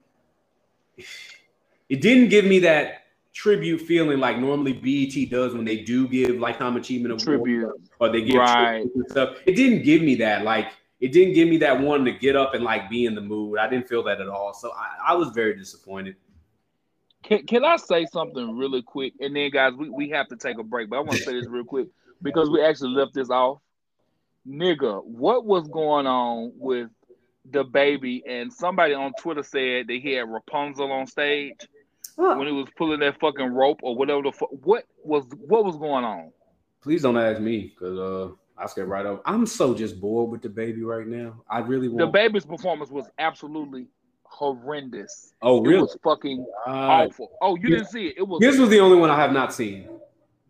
It didn't give me that tribute feeling like normally BET does when they do give lifetime achievement award tribute or they give right. stuff. It didn't give me that. Like it didn't give me that one to get up and like be in the mood. I didn't feel that at all. So I, I was very disappointed. Can, can I say something really quick? And then guys, we, we have to take a break, but I want to (laughs) say this real quick because we actually left this off. nigga, what was going on with DaBaby? And somebody on Twitter said that he had Rapunzel on stage when he was pulling that fucking rope or whatever the fuck. What was what was going on? Please don't ask me because uh, I get right up. I'm so just bored with DaBaby right now. I really want the baby's performance was absolutely horrendous. Oh, really? It was fucking uh, awful. Oh, you didn't see it? It was. This was the only one I have not seen.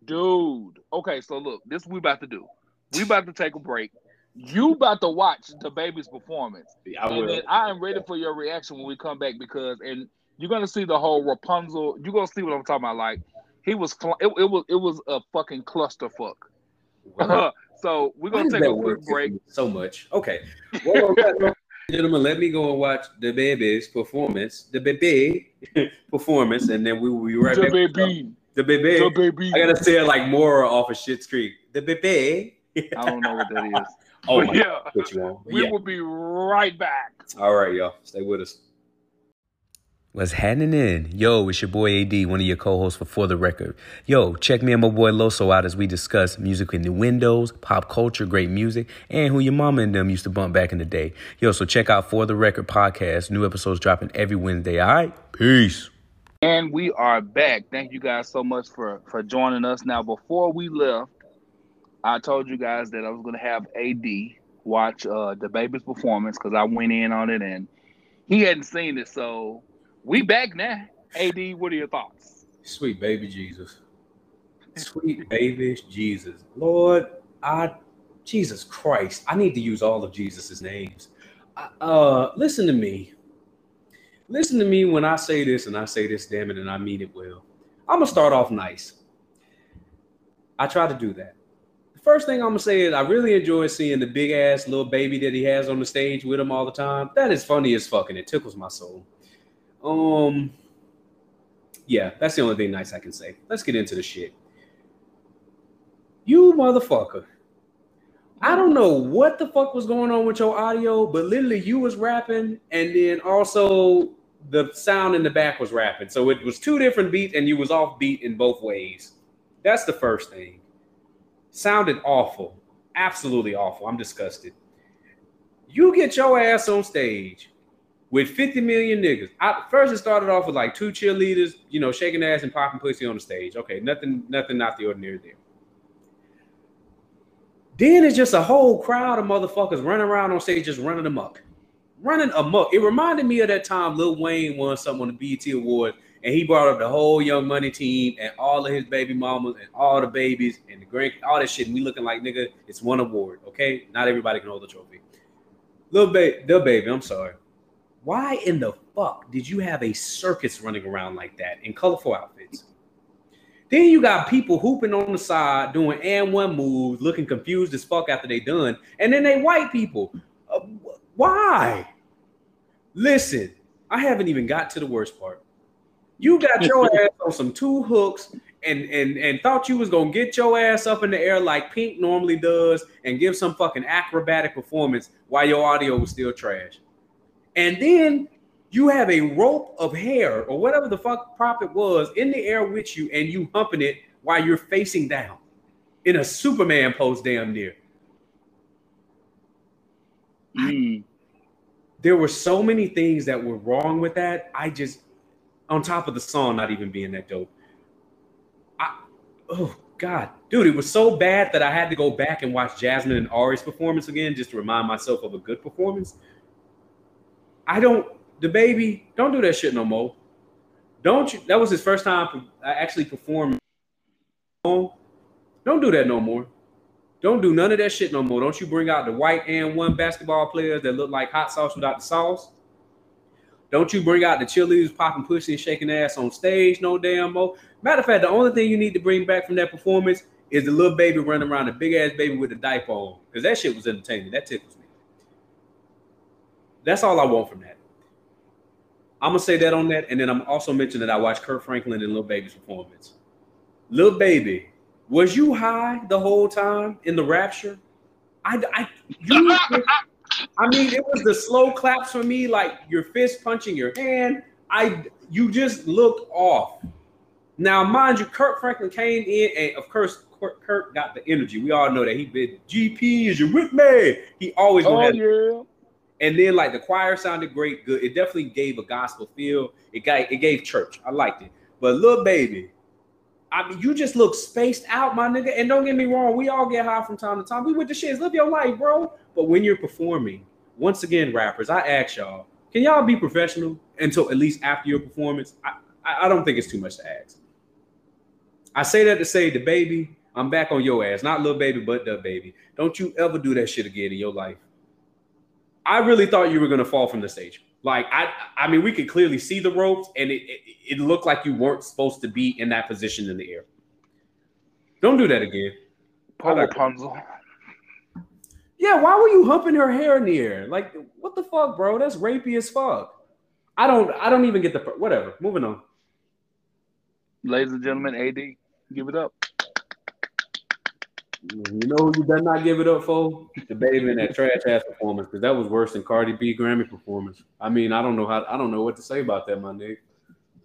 Dude. Okay, so look, this we about to do. We about to take a break. You about to watch DaBaby's performance, yeah, I and then I am ready for your reaction when we come back because, and you're gonna see the whole Rapunzel. You're gonna see what I'm talking about. Like he was, it, it was, it was a fucking clusterfuck. (laughs) so we're gonna take a quick break. So much. Okay. (laughs) Well, gentlemen, let me go and watch DaBaby's performance, DaBaby (laughs) performance, and then we will be right the back. Baby. The baby. The baby. I gotta say it like Moira off of Shit Creek. The baby. I don't know what that is. (laughs) oh my yeah. God. We yeah. will be right back. All right, y'all. Stay with us. What's happening in? Yo, it's your boy AD, one of your co-hosts for For the Record. Yo, check me and my boy Loso out as we discuss music in the windows, pop culture, great music, and who your mama and them used to bump back in the day. Yo, so check out For the Record podcast. New episodes dropping every Wednesday. All right? Peace. And we are back. Thank you guys so much for for joining us. Now, before we left, I told you guys that I was going to have AD watch uh, DaBaby's performance because I went in on it and he hadn't seen it. So we back now. AD, what are your thoughts? Sweet baby Jesus. Sweet baby Jesus. Lord, I Jesus Christ. I need to use all of Jesus's names. Uh listen to me. Listen to me when I say this, and I say this, damn it, and I mean it well. I'm gonna start off nice. I try to do that. The first thing I'm gonna say is I really enjoy seeing the big ass little baby that he has on the stage with him all the time. That is funny as fucking. It tickles my soul. Um, yeah, that's the only thing nice I can say. Let's get into the shit. You motherfucker. I don't know what the fuck was going on with your audio, but literally you was rapping and then also the sound in the back was rapid. So it was two different beats and you was off beat in both ways. That's the first thing. Sounded awful. Absolutely awful. I'm disgusted. You get your ass on stage with 50 million niggas. I, first, it started off with like two cheerleaders, you know, shaking ass and popping pussy on the stage. Okay, nothing, nothing not the ordinary there. Then it's just a whole crowd of motherfuckers running around on stage, just running amok running amok. It reminded me of that time Lil Wayne won something on the BET Award, and he brought up the whole Young Money team and all of his baby mamas and all the babies and the grand, all that shit. And we looking like nigga, it's one award, okay? Not everybody can hold the trophy. Lil Baby, the baby, I'm sorry. Why in the fuck did you have a circus running around like that in colorful outfits? Then you got people hooping on the side, doing and one moves, looking confused as fuck after they done, and then they white people. Uh, why? Listen, I haven't even got to the worst part. You got your ass on some two hooks and and and thought you was gonna get your ass up in the air like Pink normally does and give some fucking acrobatic performance while your audio was still trash. And then you have a rope of hair or whatever the fuck prop it was in the air with you, and you humping it while you're facing down in a Superman pose, damn near. Mm there were so many things that were wrong with that. I just, on top of the song not even being that dope. I, oh God, dude, it was so bad that I had to go back and watch Jazmine and Ari's performance again just to remind myself of a good performance. I don't, DaBaby, don't do that shit no more. Don't you? That was his first time actually performing. Don't do that no more. Don't do none of that shit no more. Don't you bring out the white and one basketball players that look like hot sauce without the sauce. Don't you bring out the cheerleaders popping pussy and shaking ass on stage no damn more. Matter of fact, the only thing you need to bring back from that performance is the little baby running around, the big ass baby with the diaper on. Because that shit was entertaining. That tickles me. That's all I want from that. I'm gonna say that on that, and then I'm also mentioning that I watched Kirk Franklin and Lil Baby's performance. Lil Baby was you high the whole time in the rapture? I, I, you, (laughs) I mean, it was the slow claps for me, like your fist punching your hand. I, you just looked off. Now, mind you, Kirk Franklin came in, and of course, Kirk, Kirk got the energy. We all know that he been GP. Is you with me? He always Oh yeah. and then like the choir sounded great, good. It definitely gave a gospel feel. It got it gave church. I liked it. But Lil Baby, I mean, you just look spaced out, my nigga. And don't get me wrong, we all get high from time to time. We with the shits. Live your life, bro. But when you're performing, once again, rappers, I ask y'all, can y'all be professional until at least after your performance? I, I, I don't think it's too much to ask. I say that to say DaBaby, I'm back on your ass. Not Lil Baby, but DaBaby. Don't you ever do that shit again in your life. I really thought you were gonna fall from the stage. Like I, I mean, we could clearly see the ropes, and it, it, it looked like you weren't supposed to be in that position in the air. Don't do that again. Like- Rapunzel. Yeah, why were you humping her hair in the air? Like, what the fuck, bro? That's rapey as fuck. I don't, I don't even get the whatever. Moving on. Ladies and gentlemen, AD, give it up. You know who you better not give it up for? DaBaby in that trash ass performance, because that was worse than Cardi B Grammy performance. I mean, I don't know how, I don't know what to say about that, my nigga.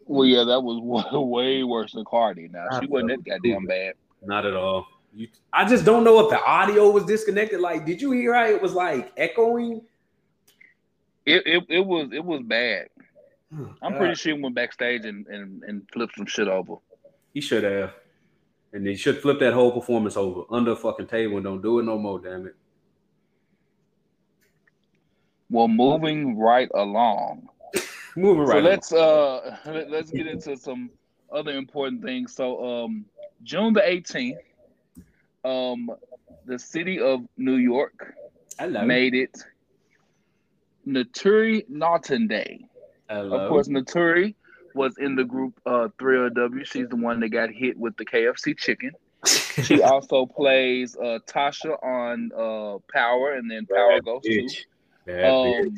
Well, yeah, that was (laughs) way, worse than Cardi. Now she wasn't that goddamn bad. Not at all. You, I just don't know if the audio was disconnected. Like, did you hear how it was like echoing? It, it, it was it was bad. Hmm. I'm pretty sure he went backstage and, and, and flipped some shit over. He should have. And they should flip that whole performance over under a fucking table and don't do it no more, damn it. Well, moving right along. (laughs) Moving right. So right. let's uh (laughs) let- let's get into some other important things. So um June the 18th, um the city of New York made it Naturi Naughton Day. Hello. Of course, Naturi was in the group uh 3LW. She's the one that got hit with the KFC chicken. She (laughs) also plays uh Tasha on uh Power and then Power goes to Bitch. Bad bitch. um,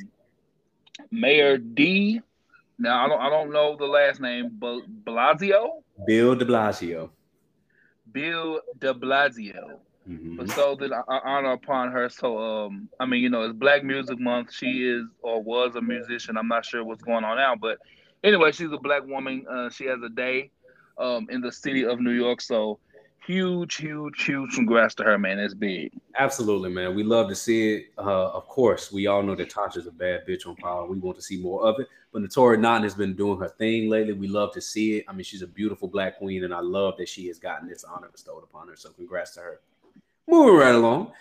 Mayor D. Now I don't I don't know the last name, but Blasio, Bill de Blasio. Bill De Blasio, Mhm. bestowed an uh, honor upon her. So um, I mean, you know, it's Black Music Month. She is or was a musician. I'm not sure what's going on now, but anyway, she's a black woman. Uh, she has a day um in the city of New York. So huge, huge, huge congrats to her, man. It's big. Absolutely, man. We love to see it. Uh, of course, we all know that Tasha's a bad bitch on power. We want to see more of it. But Naturi Naughton has been doing her thing lately. We love to see it. I mean, she's a beautiful black queen, and I love that she has gotten this honor bestowed upon her. So congrats to her. Moving right along.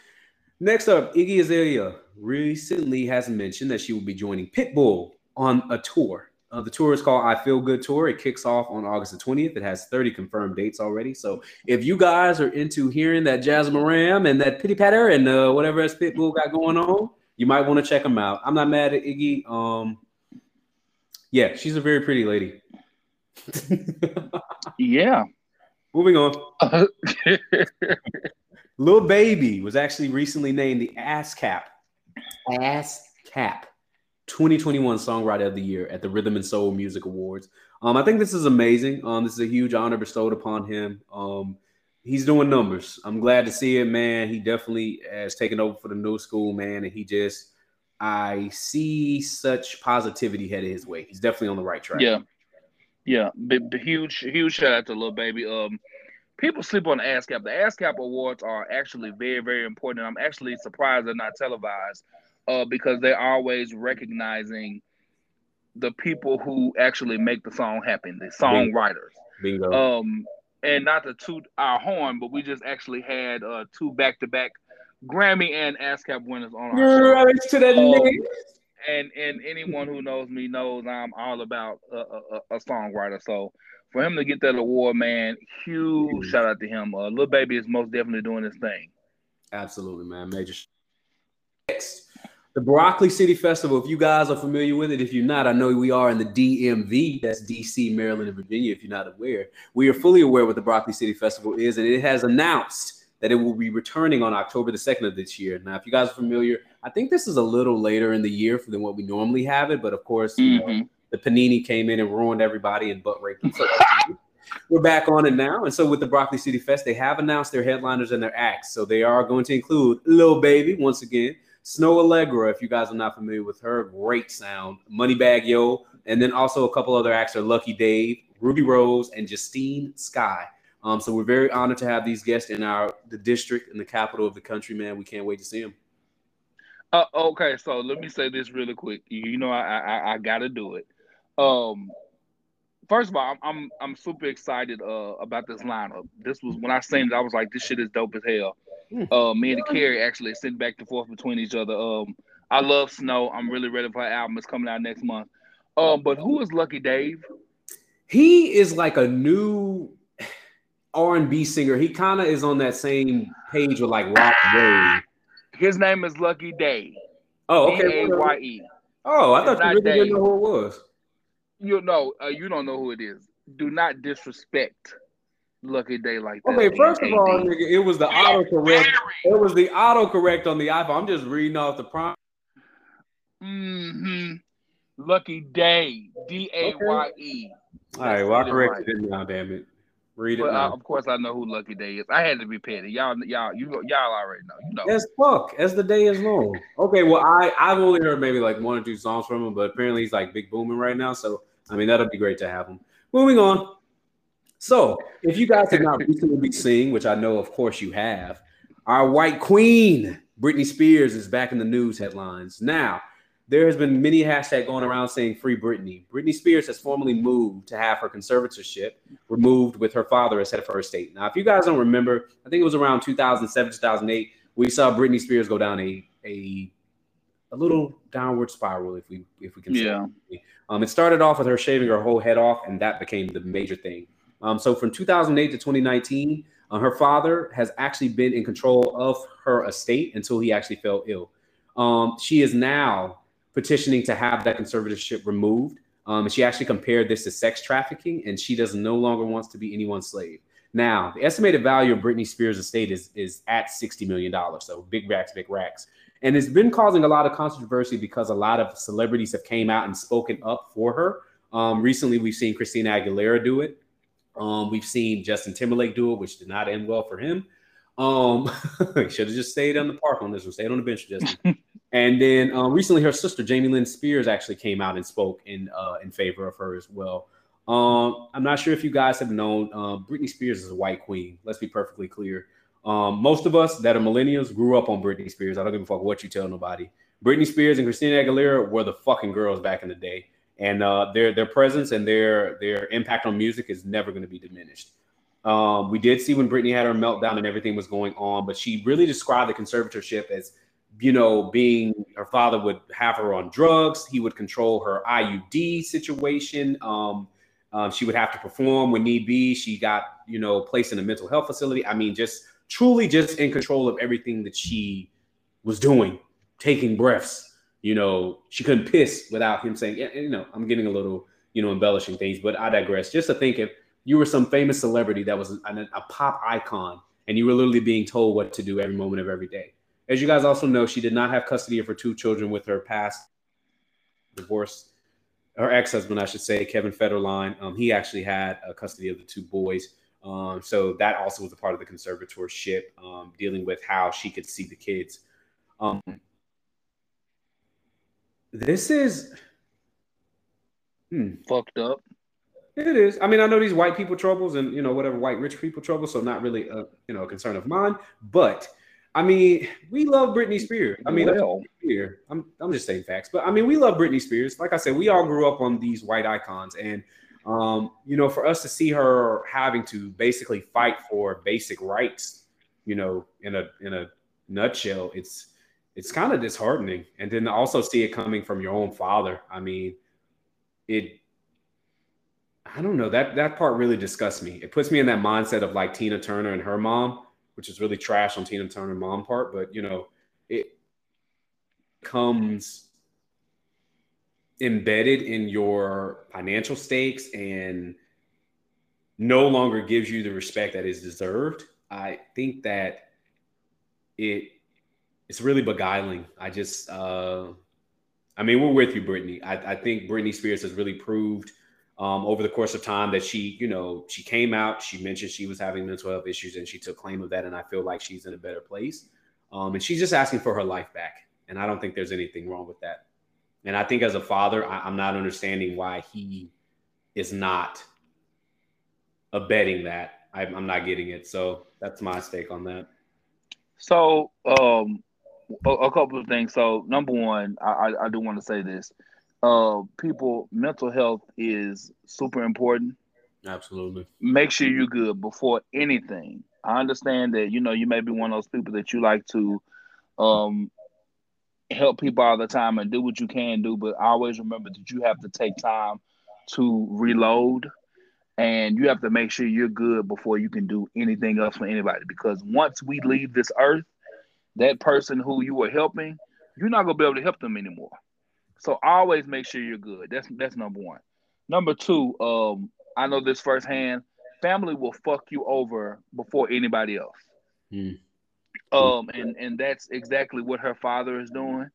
Next up, Iggy Azalea recently has mentioned that she will be joining Pitbull on a tour. Uh, the tour is called I Feel Good Tour. It kicks off on August the 20th. It has 30 confirmed dates already. So if you guys are into hearing that Jasmine Ram and that Pity Patter and uh, whatever else Pitbull got going on, you might want to check them out. I'm not mad at Iggy. Um, yeah, she's a very pretty lady. (laughs) Yeah. Moving on. (laughs) Lil Baby was actually recently named the ASCAP, ASCAP 2021 Songwriter of the Year at the Rhythm and Soul Music Awards. Um, I think this is amazing. Um, this is a huge honor bestowed upon him. Um, he's doing numbers. I'm glad to see it, man. He definitely has taken over for the new school, man, and he just I see such positivity headed his way. He's definitely on the right track. Yeah, yeah. Big, big- huge, huge shout out to Lil Baby. Um, people sleep on the ASCAP. The ASCAP awards are actually very, very important. I'm actually surprised they're not televised, uh, because they're always recognizing the people who actually make the song happen, the songwriters. Bingo. Um, and not to toot our horn, but we just actually had uh two back to back Grammy and ASCAP winners on our show. Right to that Um, nigga. and and anyone who knows me knows I'm all about a, a, a songwriter. So for him to get that award, man, huge shout out to him. Uh, Lil Baby is most definitely doing his thing. Absolutely, man. Major. Next, the Broccoli City Festival. If you guys are familiar with it, if you're not, I know we are in the DMV. That's DC, Maryland, and Virginia. If you're not aware, we are fully aware what the Broccoli City Festival is, and it has announced that it will be returning on October the second of this year. Now, if you guys are familiar, I think this is a little later in the year than what we normally have it, but of course, you know, Mhm. the panini came in and ruined everybody and butt raped them. So we're back on it now. And so with the Broccoli City Fest, they have announced their headliners and their acts. So they are going to include Lil Baby once again, Snoh Aalegra, if you guys are not familiar with her, great sound, Moneybagg Yo, and then also a couple other acts are Lucky Dave, Rubi Rose, and Justine Skye. Um, so we're very honored to have these guests in our the district in the capital of the country, man. We can't wait to see them. Uh, okay, so let me say this really quick. You, know, I, I I gotta do it. Um, first of all, I'm I'm, I'm super excited uh, about this lineup. This was when I seen it, I was like, this shit is dope as hell. Hmm. Uh, me and Carrie actually sitting back and forth between each other. Um, I love Snoh. I'm really ready for her album. It's coming out next month. Um, but who is Lucky Dave? He is like a new R and B singer. He kind of is on that same page with like Rock Wave. His name is Lucky Daye. Oh, okay. D-A-Y-E. Oh, I thought you really didn't know who it was. You know, uh, you don't know who it is. Do not disrespect Lucky Daye like that. Okay, first of all, nigga, it was the autocorrect. It was the autocorrect on the iPhone. I'm just reading off the prompt. Mm-hmm. Lucky Daye. D A Y E. All right, well, I corrected right. it now, damn it. Read it. But, uh, of course, I know who Lucky Daye is. I had to be petty. Y'all, y'all, you, y'all already know. You know. As fuck as the day is long. Okay, well, I I've only heard maybe like one or two songs from him, but apparently he's like big booming right now. So I mean, that'll be great to have him. Moving on. So, if you guys have not recently been seeing, which I know, of course, you have, our white queen, Britney Spears, is back in the news headlines. Now, there has been many hashtag going around saying free Britney. Britney Spears has formally moved to have her conservatorship removed with her father as head of her estate. Now, if you guys don't remember, I think it was around 2007, 2008, we saw Britney Spears go down a a a little downward spiral, if we if we can yeah. say. Um, it started off with her shaving her whole head off, and that became the major thing. Um, so from 2008 to 2019, uh, her father has actually been in control of her estate until he actually fell ill. Um, she is now petitioning to have that conservatorship removed. Um, she actually compared this to sex trafficking, and she does no longer wants to be anyone's slave. Now, the estimated value of Britney Spears' estate is, is at $60 million. So big racks, big racks. And it's been causing a lot of controversy because a lot of celebrities have came out and spoken up for her. Um, recently, we've seen Christina Aguilera do it. Um, we've seen Justin Timberlake do it, which did not end well for him. Um, (laughs) should have just stayed on the park on this one, stayed on the bench, Justin. (laughs) And then uh, recently, her sister Jamie Lynn Spears actually came out and spoke in uh, in favor of her as well. Um, I'm not sure if you guys have known uh, Britney Spears is a white queen. Let's be perfectly clear. Um, most of us that are millennials grew up on Britney Spears. I don't give a fuck what you tell nobody. Britney Spears and Christina Aguilera were the fucking girls back in the day, and uh, their their presence and their their impact on music is never going to be diminished. Um, we did see when Britney had her meltdown and everything was going on, but she really described the conservatorship as you know, being her father would have her on drugs. He would control her IUD situation. Um, um, she would have to perform when need be. She got, you know, placed in a mental health facility. I mean, just truly just in control of everything that she was doing, taking breaths. You know, she couldn't piss without him saying, you know, I'm getting a little, you know, embellishing things, but I digress. Just to think if you were some famous celebrity that was a, a pop icon and you were literally being told what to do every moment of every day as you guys also know, she did not have custody of her two children with her past divorce, her ex-husband, I should say, Kevin Federline. Um, he actually had uh, custody of the two boys. Um, so that also was a part of the conservatorship, um, dealing with how she could see the kids. Um, this is hmm. fucked up. It is. I mean, I know these white people troubles and you know whatever white rich people troubles, so not really a you know a concern of mine. But I mean, we love Britney Spears. I mean, well. here I'm I'm just saying facts, but I mean, we love Britney Spears. Like I said, we all grew up on these white icons, and um, you know, for us to see her having to basically fight for basic rights, you know, in a in a nutshell, it's it's kind of disheartening. And then also see it coming from your own father. I mean, it. I don't know that that part really disgusts me. It puts me in that mindset of like Tina Turner and her mom which is really trash on Tina Turner mom part, but you know, it comes embedded in your financial stakes and no longer gives you the respect that is deserved. I think that it it's really beguiling. I just uh I mean, we're with you, Britney. I, I think Britney Spears has really proved – um, over the course of time that she, you know, she came out, she mentioned she was having mental health issues and she took claim of that. And I feel like she's in a better place. Um, and she's just asking for her life back. And I don't think there's anything wrong with that. And I think as a father, I, I'm not understanding why he is not abetting that. I'm, I'm not getting it. So that's my stake on that. So, um, a, a couple of things. So, number one, I, I, I do want to say this. Uh, people, mental health is super important. Absolutely. Make sure you're good before anything. I understand that you know you may be one of those people that you like to um, help people all the time and do what you can do, but always remember that you have to take time to reload and you have to make sure you're good before you can do anything else for anybody because once we leave this earth that person who you were helping you're not going to be able to help them anymore so always make sure you're good that's that's number one number two um i know this firsthand family will fuck you over before anybody else Mm. um and and that's exactly what her father is doing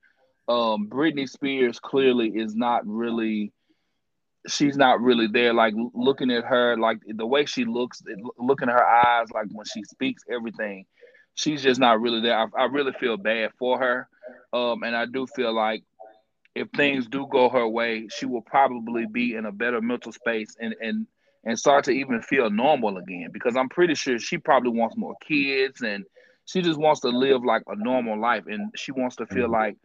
um britney spears clearly is not really she's not really there. Like looking at her, like the way she looks, looking at her eyes, like when she speaks, everything. She's just not really there. I, I really feel bad for her, um, and I do feel like if things do go her way, she will probably be in a better mental space and and and start to even feel normal again. Because I'm pretty sure she probably wants more kids and she just wants to live like a normal life, and she wants to feel like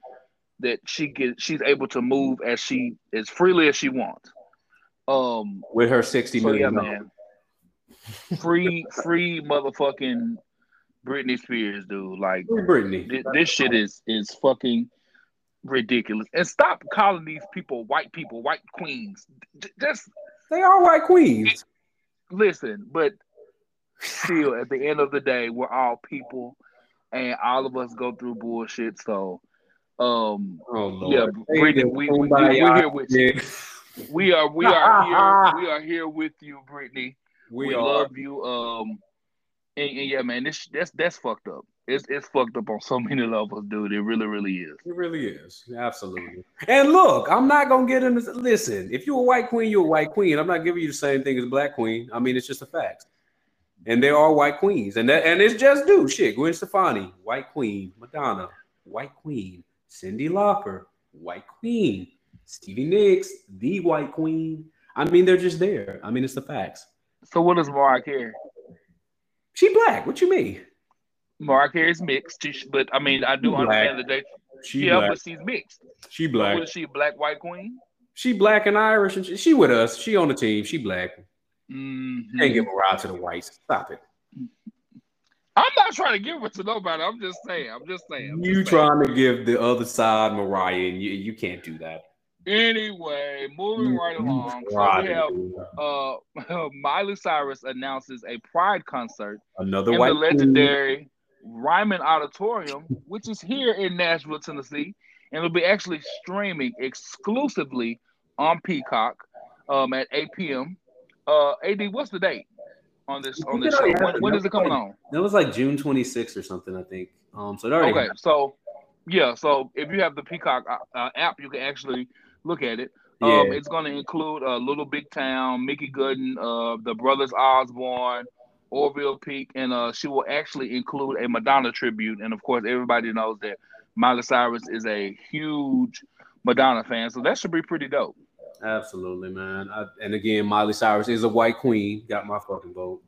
that she get she's able to move as she as freely as she wants. Um, With her sixty so yeah, man. Free, free, motherfucking Britney Spears, dude. Like Britney. thi- this shit is is fucking ridiculous. And stop calling these people white people, white queens. J- Just They are white queens. listen, but still, at the end of the day, we're all people, and all of us go through bullshit. So, um, Oh Yeah, Britney, we- we- we're here with you. We are we (laughs) are here. We are here with you, Britney. We, we love you. Um, and, and yeah, man, this that's that's fucked up. It's it's fucked up on so (laughs) many levels, dude. It really, really is. It really is. Absolutely. And look, I'm not gonna get into listen, if you're a white queen, you're a white queen. I'm not giving you the same thing as a black queen. I mean, it's just a fact. And there are white queens, and that and it's just due. Shit, Gwen Stefani, white queen, Madonna, white queen, Cyndi Lauper, white queen, Stevie Nicks, the white queen. I mean, they're just there. I mean, it's the facts. So what does Mariah Carey? She black. What you mean? Mariah Carey's mixed, but I mean, I do She understand that they. She yeah, black. but she's mixed. She So black. what is she, a black white queen? She black and Irish, and she, she with us. She on the team. She black. Mhm. Can't give a ride to the whites. Stop it. I'm not trying to give it to nobody. I'm just saying. I'm just saying. I'm You just saying. trying to give the other side Mariah, and you, you can't do that. Anyway, moving right along. So we have uh (laughs) Miley Cyrus announces a Pride concert another in white the queen. legendary Ryman Auditorium, which is here in Nashville, Tennessee, and it'll be actually streaming exclusively on Peacock um, at 8 p.m. Uh, Ad, what's the date on this on this It show? When, when is it coming on? That was like June 26th or something, I think. Um, so it already Okay, happened. so yeah, so if you have the Peacock uh, uh, app, you can actually look at it. yeah. Um, it's going to include uh, Little Big Town, Mickey Guyton, uh, the brothers Osborne, Orville Peck, and uh, she will actually include a Madonna tribute. And of course, everybody knows that Miley Cyrus is a huge Madonna fan, so that should be pretty dope. Absolutely, man. I, and again, Miley Cyrus is a white queen. Got my fucking vote.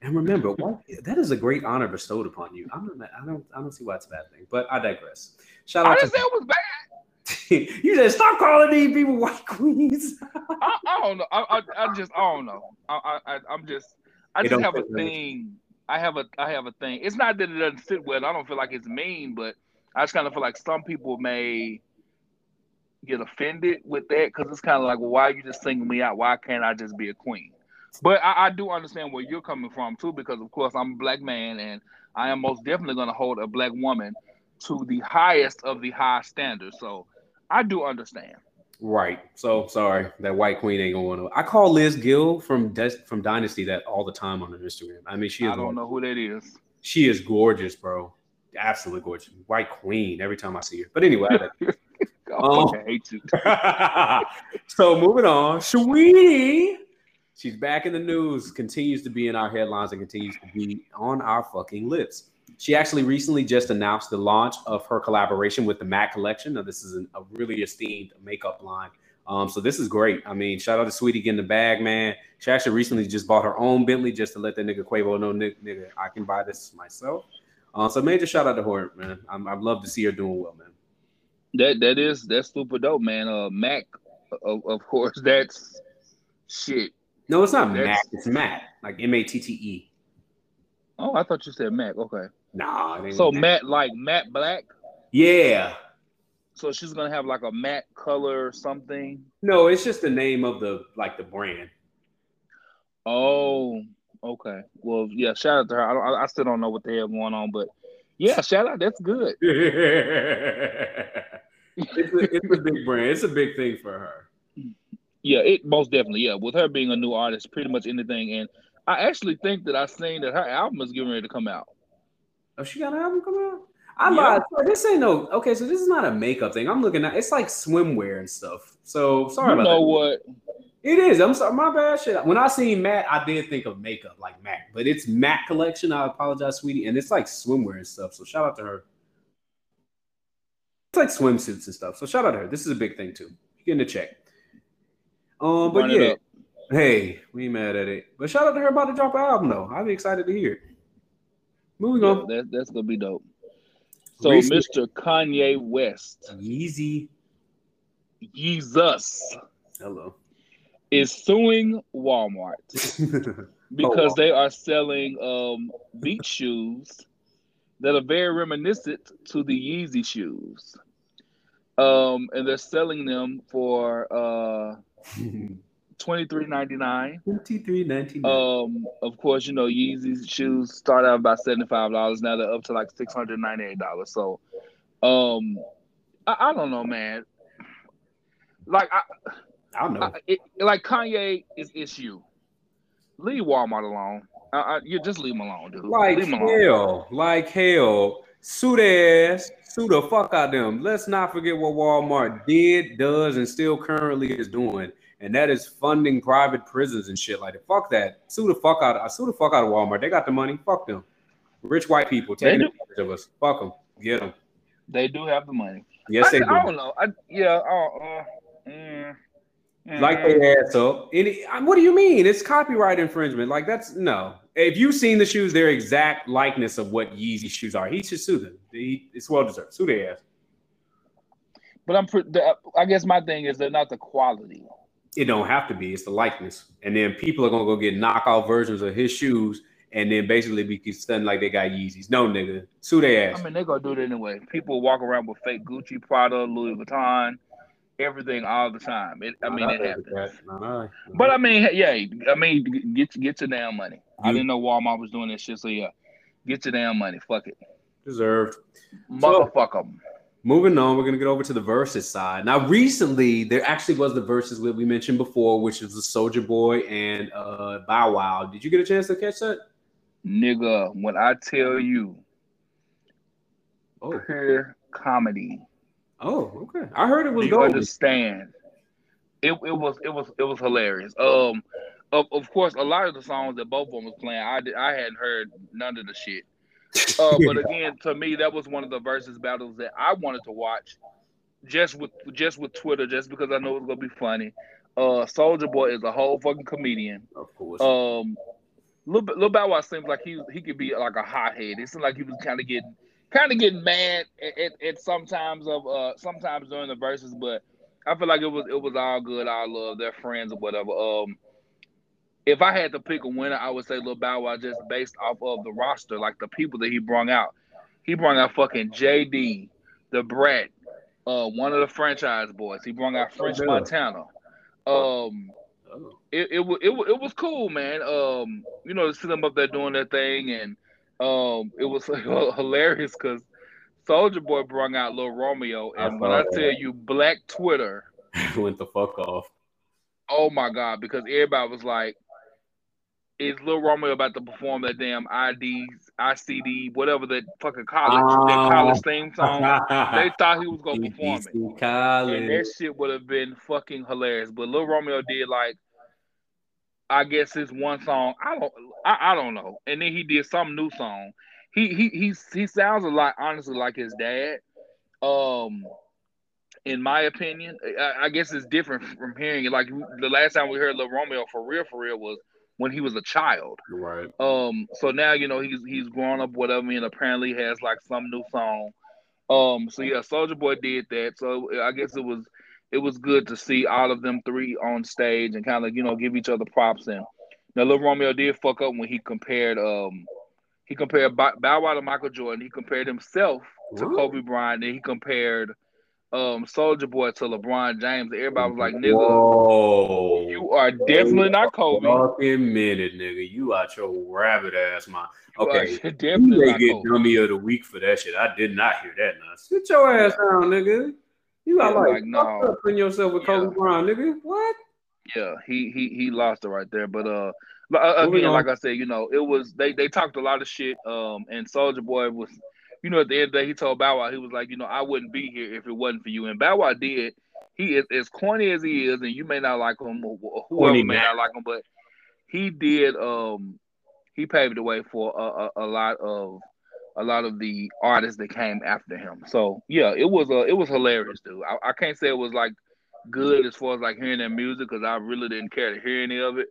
And remember, white, that is a great honor bestowed upon you. I'm not, I don't, I don't see why it's a bad thing. But I digress. Shout out. I didn't say it was bad. (laughs) you. Said stop calling these people white queens. I, I don't know. I, I, I just I don't know. I, I I'm just I It just have a fit right. thing. I have a I have a thing. It's not that it doesn't sit well. I don't feel like it's mean, but I just kind of feel like some people may get offended with that because it's kind of like, well, why are you just singling me out? Why can't I just be a queen? But I, I do understand where you're coming from too, because of course I'm a black man and I am most definitely going to hold a black woman to the highest of the high standards. So I do understand. Right. So sorry, that white queen ain't gonna want to. I call Liz Gill from Des- from Dynasty that all the time on her Instagram. I mean, she is I don't know who that is. she is gorgeous, bro. Absolutely gorgeous. White queen every time I see her. But anyway, I (laughs) oh, I Oh. fucking hate you. (laughs) so moving on, Saweetie. She's back in the news, continues to be in our headlines, and continues to be on our fucking lips. She actually recently just announced the launch of her collaboration with the MAC collection. Now, this is an, a really esteemed makeup line Um, so this is great. I mean, shout out to Saweetie getting the bag, man. She actually recently just bought her own Bentley just to let that nigga Quavo know, nigga, I can buy this myself. Uh, so major shout out to her, man. I'm, I'd love to see her doing well, man. That that is that's super dope, man. Uh, Mac, of, of course, that's shit. No, it's not that's, Mac. It's Matt, like M A T T E. Oh, I thought you said Mac. Okay. Nah. So Matt. Matt, like Matt Black. Yeah. So she's gonna have like a matte color or something. No, it's just the name of the like the brand. Oh, okay. Well, yeah. Shout out to her. I, don't, I still don't know what the hell going on, but yeah, shout out. That's good. (laughs) it's, a, it's a big brand. It's a big thing for her. Yeah, it most definitely. Yeah, with her being a new artist, pretty much anything. And I actually think that I seen that her album is getting ready to come out. Oh, she got an album coming out. I yeah. lied. This ain't no okay. So this is not a makeup thing. I'm looking at. It's like swimwear and stuff. So sorry you about know that. what? It is. I'm sorry. My bad. Shit. When I seen Matt, I did think of makeup like Mac, but it's Matt collection. I apologize, sweetie. And it's like swimwear and stuff. So shout out to her. It's like swimsuits and stuff. So shout out to her. This is a big thing too. You getting a check. Um, but Run yeah. Hey, we mad at it. But shout out to her about to drop an album though. I'll be excited to hear it. Moving yeah, on. That, that's gonna be dope. So Mr. Kanye West. Yeezy. Jesus. Hello. Is suing Walmart (laughs) because oh, they are selling um, beach shoes that are very reminiscent to the Yeezy shoes. Um, and they're selling them for uh (laughs) twenty three ninety nine. Twenty three ninety nine. Um, of course, you know Yeezy shoes start out about seventy five dollars. Now they're up to like six hundred ninety eight dollars. So, um, I, I, don't know, man. Like I, I don't know. I, it, like Kanye is issue. Leave Walmart alone. I, you just leave him alone, dude. Like leave hell, alone. like hell. Sue their ass, sue the fuck out them. Let's not forget what Walmart did, does, and still currently is doing and that is funding private prisons and shit like that. Fuck that. Sue the fuck out. Of, sue the fuck out of Walmart. They got the money. Fuck them. Rich white people taking advantage of us. Fuck them. Get them. They do have the money. Yes, I, they do. I don't know. I, yeah. Uh, mm, mm. Like they ass up. Any, what do you mean? It's copyright infringement. Like that's no. If you've seen the shoes, they're exact likeness of what Yeezy shoes are. He should sue them. He, it's well deserved. Sue their ass. But I'm. I guess my thing is they're not the quality. It don't have to be. It's the likeness, and then people are gonna go get knockout versions of his shoes, and then basically be stunned like they got Yeezys. No, nigga, sue their ass. I mean, they're gonna do it anyway. People walk around with fake Gucci, Prada, Louis Vuitton, everything all the time. It, I mean, it happens. But I mean, yeah, I mean, get get your damn money. You, I didn't know Walmart was doing this shit, so yeah, get your damn money. Fuck it. Deserved. Motherfucker. So, Moving on, we're gonna get over to the Verzuz side. Now, recently there actually was the Verzuz that we mentioned before, which is the Soulja Boy and uh Bow Wow. Did you get a chance to catch that? Nigga, when I tell you oh. pure comedy. Oh, okay. I heard it was. Do you understand? It, it was it was it was hilarious. Um, of, of course, a lot of the songs that both of them was playing, I did, I hadn't heard none of the shit. (laughs) Uh, but again, to me, that was one of the Verzuz battles that I wanted to watch, just with just with Twitter, just because I know it's gonna be funny. Uh, Soulja Boy is a whole fucking comedian. Of course. Um, Lil, Lil Bow Wow seems like he he could be like a hothead. It seemed like he was kind of getting kind of getting mad at, at, at, sometimes of uh sometimes during the Verzuz, but I feel like it was it was all good, I love, they're friends or whatever. Um, if I had to pick a winner, I would say Lil Bow Wow just based off of the roster, like the people that he brought out. He brought out fucking JD, Da Brat, uh, one of the Franchize Boyz. He brought out French oh, Montana. Um, it, it, it, it, it was cool, man. Um, you know, to see them up there doing their thing, and um, it was (laughs) hilarious because Soulja Boy brought out Lil Romeo, and I when I tell you, Black Twitter (laughs) went the fuck off. Oh my god! Because everybody was like, is Lil Romeo about to perform that damn IDs, ICD, whatever that fucking college, oh. that college theme song? (laughs) they thought he was gonna perform it, college. and that shit would have been fucking hilarious. But Lil Romeo did like, I guess his one song. I don't, I, I don't know. And then he did some new song. He he he he sounds a lot honestly like his dad. Um, in my opinion, I, I, guess it's different from hearing it. Like the last time we heard Lil Romeo for real, for real was when he was a child. Right. Um. So now you know he's he's grown up, whatever, and apparently has like some new song. Um. So yeah, Soulja Boy did that. So I guess it was it was good to see all of them three on stage and kind of you know give each other props. And now Little Romeo did fuck up when he compared um he compared Bow Wow to Michael Jordan. He compared himself to Kobe Bryant. And he compared um Soulja Boy to LeBron James. Everybody was like, "Nigga, Whoa. you are definitely not Kobe." Fucking minute, nigga, you out your rabbit ass, man. Okay, definitely you get Kobe. dummy of the week for that shit. I did not hear that. Now sit your ass down, nigga. You got yeah, like, like no, putting yourself with yeah. Kobe Bryant, nigga. What? Yeah, he he he lost it right there. But uh, uh again, like I said, you know, it was they they talked a lot of shit. Um, and Soulja Boy was you know, at the end of the day, he told Bow Wow, he was like, you know, I wouldn't be here if it wasn't for you. And Bow Wow did. He is as corny as he is, and you may not like him, or whoever may not like him, but he did. Um, he paved the way for a, a, a lot of a lot of the artists that came after him. So yeah, it was a it was hilarious, dude. I, I can't say it was like good as far as like hearing that music because I really didn't care to hear any of it.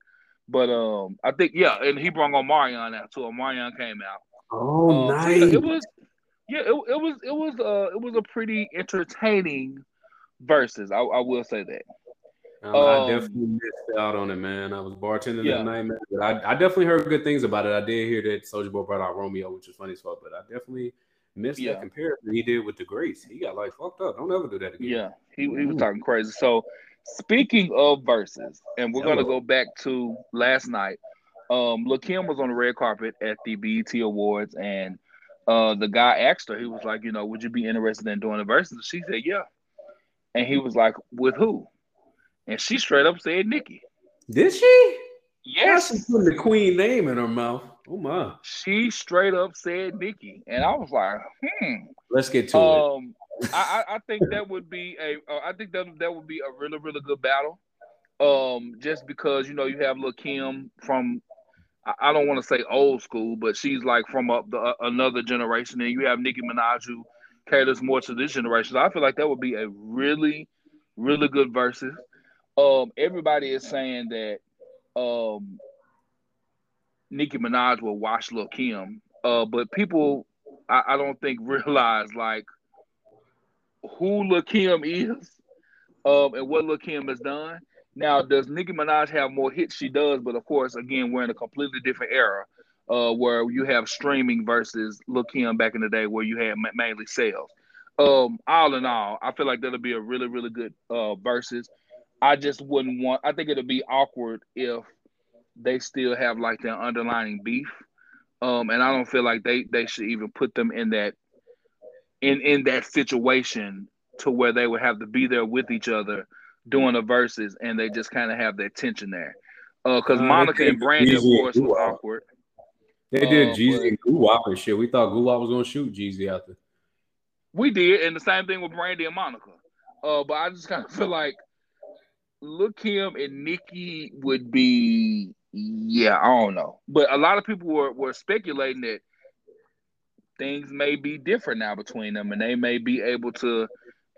But um, I think yeah, and he brought Omarion out too. Marion came out. Oh, um, nice. So yeah, it was yeah, it, it was it was uh it was a pretty entertaining Verzuz. I, I will say that. Um, um, I definitely missed out on it, man. I was bartending yeah. that night, man. But I, I definitely heard good things about it. I did hear that Soulja Boy brought out Romeo, which was funny as fuck. But I definitely missed yeah. that comparison he did with the Grace. He got like fucked up. Don't ever do that again. Yeah, he, he was talking crazy. So speaking of Verzuz, and we're gonna go back to last night. Um, Kim was on the red carpet at the BET Awards, and uh, the guy asked her, he was like, you know, would you be interested in doing the Verzuz? She said, yeah. And he was like, with who? And she straight up said Nicki. Did she? Yes. She put the queen name in her mouth. Oh my. She straight up said Nicki. And I was like, hmm. Let's get to um, it. I, I think that would be a. Uh, I think that that would be a really really good battle. Um, just because you know you have Lil Kim from I don't want to say old school, but she's like from up the, uh, another generation. And you have Nicki Minaj who caters more to this generation. So I feel like that would be a really, really good Verzuz. Um, everybody is saying that um, Nicki Minaj will watch Lil Kim, uh, but people, I, I don't think (laughs) realize like who Lil Kim is, um, and what Lil Kim has done. Now, does Nicki Minaj have more hits? She does, but of course, again, we're in a completely different era uh, where you have streaming versus Lil Kim back in the day where you had mainly sales. Um, all in all, I feel like that'll be a really, really good uh, Verzuz. I just wouldn't want. I think it'll be awkward if they still have like their underlining beef, um, and I don't feel like they they should even put them in that in in that situation to where they would have to be there with each other doing the Verzuz, and they just kind of have that tension there. Uh because uh, Monica and Brandy, of course, was awkward. They did uh, Jeezy and Guwap and shit. We thought Guwap was gonna shoot Jeezy out there. We did, and the same thing with Brandy and Monica. Uh, but I just kind of (laughs) feel like look Kim and Nicki would be, yeah, I don't know. But a lot of people were, were speculating that things may be different now between them, and they may be able to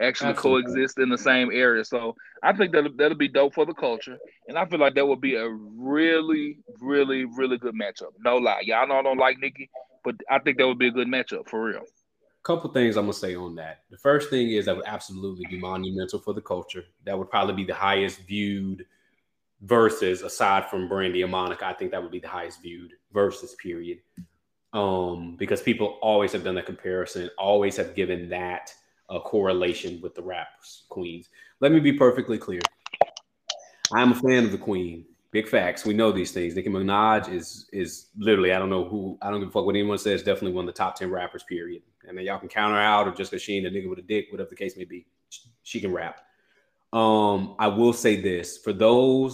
actually Absolutely. coexist in the same area. So I think that that'll be dope for the culture, and I feel like that would be a really, really, really good matchup. No lie, y'all know I don't like Nicki, but I think that would be a good matchup for real. Couple things I'm gonna say on that. The first thing is that would absolutely be monumental for the culture. That would probably be the highest viewed Verzuz aside from Brandy and Monica. I think that would be the highest viewed Verzuz period. Um, because people always have done that comparison, always have given that a correlation with the rap queens. Let me be perfectly clear. I'm a fan of the queen. Big facts. We know these things. Nicki Minaj is is literally, I don't know who, I don't give a fuck what anyone says, definitely one of the top 10 rappers, period. And then y'all can count her out or just because she ain't a nigga with a dick, whatever the case may be. She can rap. Um, I will say this for those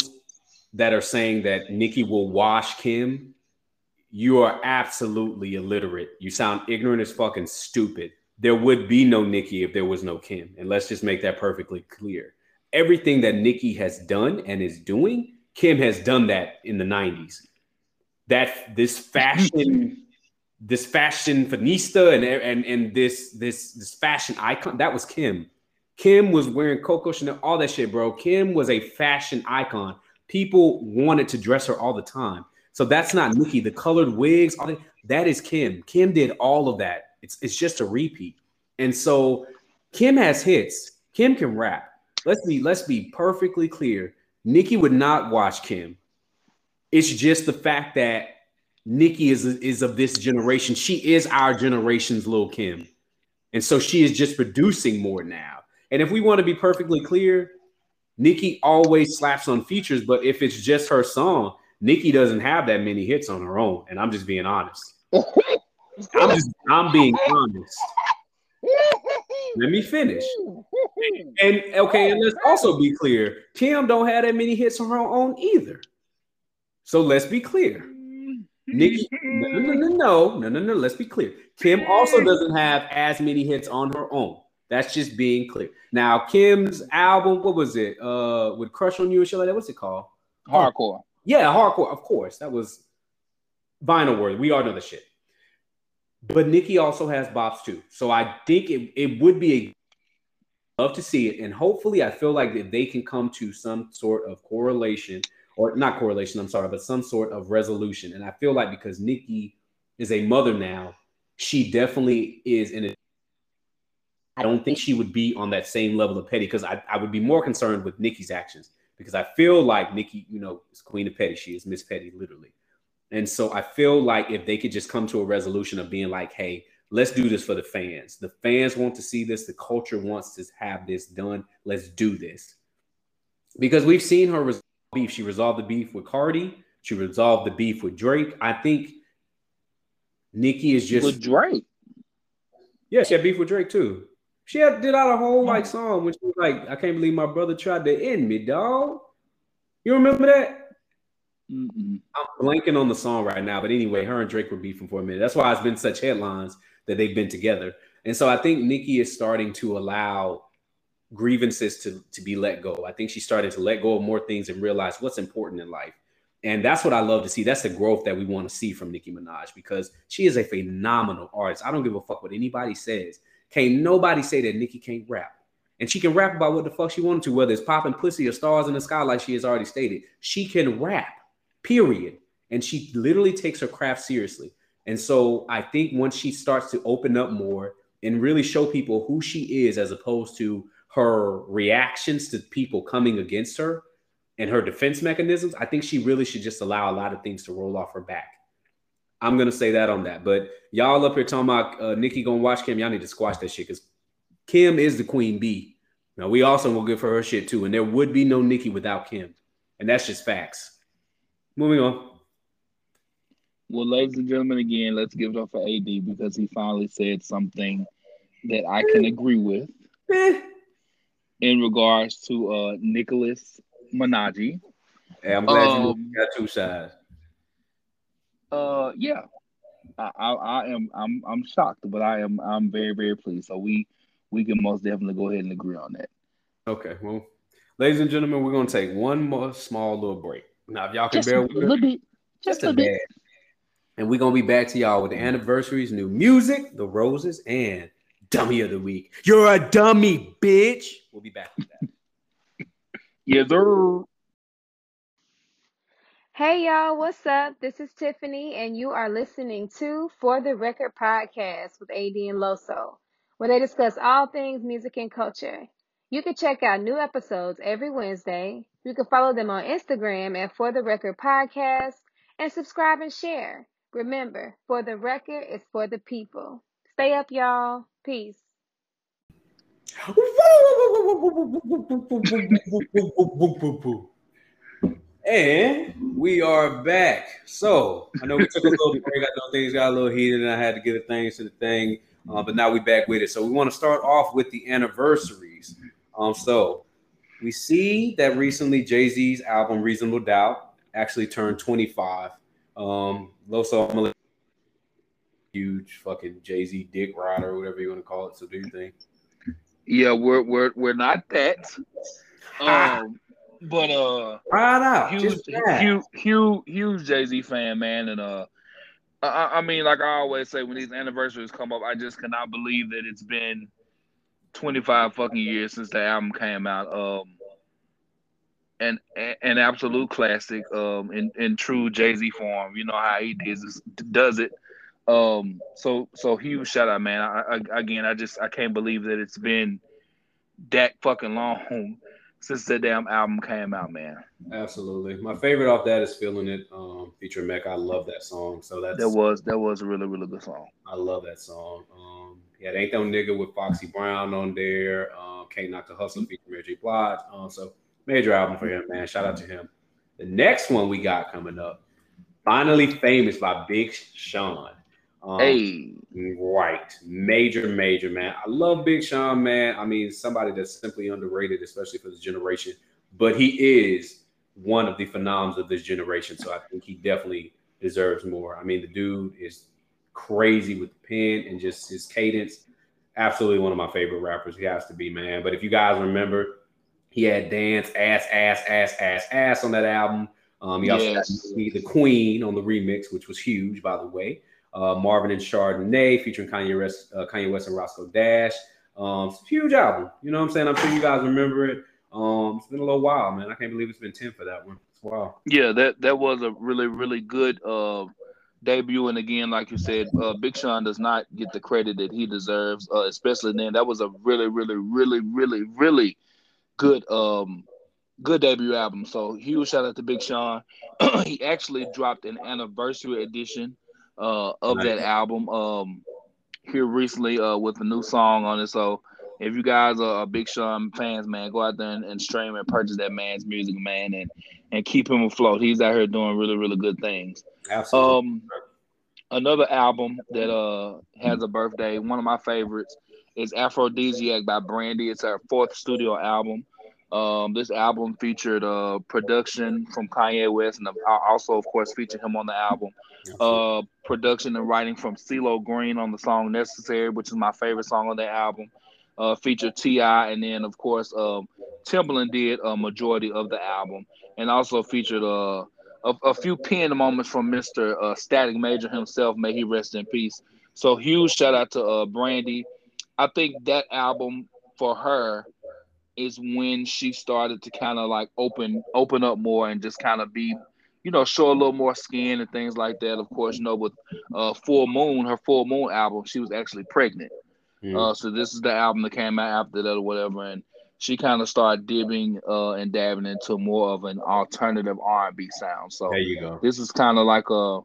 that are saying that Nicki will wash Kim, you are absolutely illiterate. You sound ignorant as fucking stupid there would be no Nicki if there was no Kim. And let's just make that perfectly clear. Everything that Nicki has done and is doing, Kim has done that in the 90s. That this fashion, this fashion finista and, and and this this this fashion icon, that was Kim. Kim was wearing Coco Chanel, all that shit, bro. Kim was a fashion icon. People wanted to dress her all the time. So that's not Nicki. The colored wigs, all that, that is Kim. Kim did all of that. It's it's just a repeat. And so Kim has hits. Kim can rap. Let's be let's be perfectly clear. Nicki would not watch Kim. It's just the fact that Nicki is is of this generation. She is our generation's little Kim. And so she is just producing more now. And if we want to be perfectly clear, Nicki always slaps on features, but if it's just her song, Nicki doesn't have that many hits on her own. And I'm just being honest. (laughs) I'm just I'm being honest. (laughs) Let me finish. And okay, and let's also be clear: Kim don't have that many hits on her own either. So let's be clear. Nicki, no, no, no, no, no, no, no. Let's be clear. Kim also doesn't have as many hits on her own. That's just being clear. Now, Kim's album, what was it? Uh, with Crush on You and shit like that. What's it called? Hardcore. Yeah, hardcore. Of course, that was vinyl word. We all know the shit. But Nicki also has bops too. So I think it, it would be a love to see it. And hopefully I feel like if they can come to some sort of correlation or not correlation, I'm sorry, but some sort of resolution. And I feel like because Nicki is a mother now, she definitely is in a I don't think she would be on that same level of petty because I, I would be more concerned with Nicki's actions because I feel like Nicki, you know, is queen of petty. She is Miss Petty, literally. And so I feel like if they could just come to a resolution of being like, hey, let's do this for the fans. The fans want to see this. The culture wants to have this done. Let's do this. Because we've seen her resolve beef. She resolved the beef with Cardi. She resolved the beef with Drake. I think Nicki is just with Drake. Yeah, she had beef with Drake too. She had, did out a whole like song which was like, I can't believe my brother tried to end me, dog. You remember that? Mm-mm. I'm blanking on the song right now, but anyway, her and Drake were beefing for a minute. That's why it's been such headlines that they've been together. And so I think Nicki is starting to allow grievances to, to be let go. I think she's starting to let go of more things and realize what's important in life. And that's what I love to see. That's the growth that we want to see from Nicki Minaj because she is a phenomenal artist. I don't give a fuck what anybody says. Can't nobody say that Nicki can't rap. And she can rap about what the fuck she wanted to, whether it's popping pussy or stars in the sky, like she has already stated. She can rap period. And she literally takes her craft seriously. And so I think once she starts to open up more and really show people who she is, as opposed to her reactions to people coming against her and her defense mechanisms, I think she really should just allow a lot of things to roll off her back. I'm gonna say that on that. But y'all up here talking about uh, Nicki gonna watch Kim, y'all need to squash that shit because Kim is the queen bee. Now we also will give her her shit too, and there would be no Nicki without Kim, and that's just facts. Moving on. Well, ladies and gentlemen, again, let's give it up for AD because he finally said something that I can agree with Eh. in regards to uh Nicholas Minaj. Hey, I'm glad Um, you got two sides. Uh, yeah, I, I, I am. I'm. I'm shocked, but I am. I'm very, very pleased. So we, we can most definitely go ahead and agree on that. Okay, well, ladies and gentlemen, we're gonna take one more small little break. Now, if y'all can Just a bear with little bit. Just, a a bit. bit. And we're gonna be back to y'all with the anniversaries, new music, the roses, and dummy of the week. You're a dummy, bitch. We'll be back with that. Yes, sir. Hey y'all, what's up? This is Tiffany, and you are listening to For the Record podcast with AD and Loso, where they discuss all things music and culture. You can check out new episodes every Wednesday. You can follow them on Instagram at For the Record podcast and subscribe and share. Remember, For the Record is for the people. Stay up, y'all. Peace. (laughs) And we are back. So I know we took a little break. I know things got a little heated, and I had to get a things to the thing. Uh, but now we back with it. So we want to start off with the anniversaries. Um, so we see that recently Jay Z's album Reasonable Doubt actually turned 25. Um, Loso, I'm gonna let huge fucking Jay Z dick rider, whatever you want to call it. So do you think? Yeah, we're we're we're not that. (laughs) Um, but uh, Right out. huge, huge, huge, huge Jay Z fan, man, and uh, I, I mean, like I always say, when these anniversaries come up, I just cannot believe that it's been 25 fucking years since the album came out. Um, and an absolute classic. Um, in in true Jay Z form. You know how he does does it. Um, so so huge shout out, man. I, I, again, I just I can't believe that it's been that fucking long (laughs) since the damn album came out, man. Absolutely. My favorite off that is "Feeling It," um, featuring Mecca. I love that song. So that's that was that was a really really good song. I love that song. Um, yeah, they ain't no nigga with Foxy Brown on there. Um, Can't Knock the Hustle featuring Mary J. Blige. Um, so major album for him, man. Shout out to him. The next one we got coming up, "Finally Famous" by Big Sean. Um, hey, right, major, major man. I love Big Sean, man. I mean, somebody that's simply underrated, especially for this generation. But he is one of the phenoms of this generation, so I think he definitely deserves more. I mean, the dude is crazy with the pen and just his cadence. Absolutely one of my favorite rappers. He has to be, man. But if you guys remember, he had dance ass ass ass ass ass on that album. Um, he also yes. had the Queen on the remix, which was huge, by the way uh, Marvin and Chardonnay featuring Kanye West, uh, Kanye West and Roscoe Dash. Um, it's a huge album. You know what I'm saying? I'm sure you guys remember it. Um, it's been a little while, man. I can't believe it's been 10 for that one. Wow. Yeah, that that was a really, really good uh, debut. And again, like you said, uh, Big Sean does not get the credit that he deserves, uh, especially then. That was a really, really, really, really, really good um good debut album. So huge shout out to Big Sean. (clears throat) he actually dropped an anniversary edition uh, of that album um, here recently uh, with a new song on it. So if you guys are, Big Sean fans, man, go out there and, and, stream and purchase that man's music, man, and and keep him afloat. He's out here doing really, really good things. Absolutely. Um, another album that uh has a birthday, one of my favorites, is Aphrodisiac by Brandy. It's our fourth studio album. Um, this album featured uh, production from Kanye West, and also, of course, featured him on the album. Uh, production and writing from CeeLo Green on the song "Necessary," which is my favorite song on the album. Uh, featured T.I., and then, of course, um, did a majority of the album, and also featured uh, a, a few pen moments from Mr. Uh, Static Major himself. May he rest in peace. So, huge shout out to uh, Brandy. I think that album for her is when she started to kind of like open open up more and just kind of be you know show a little more skin and things like that of course you know with uh full moon her full moon album she was actually pregnant mm. uh so this is the album that came out after that or whatever and she kind of started dipping uh and dabbing into more of an alternative r&b sound so there you go this is kind of like a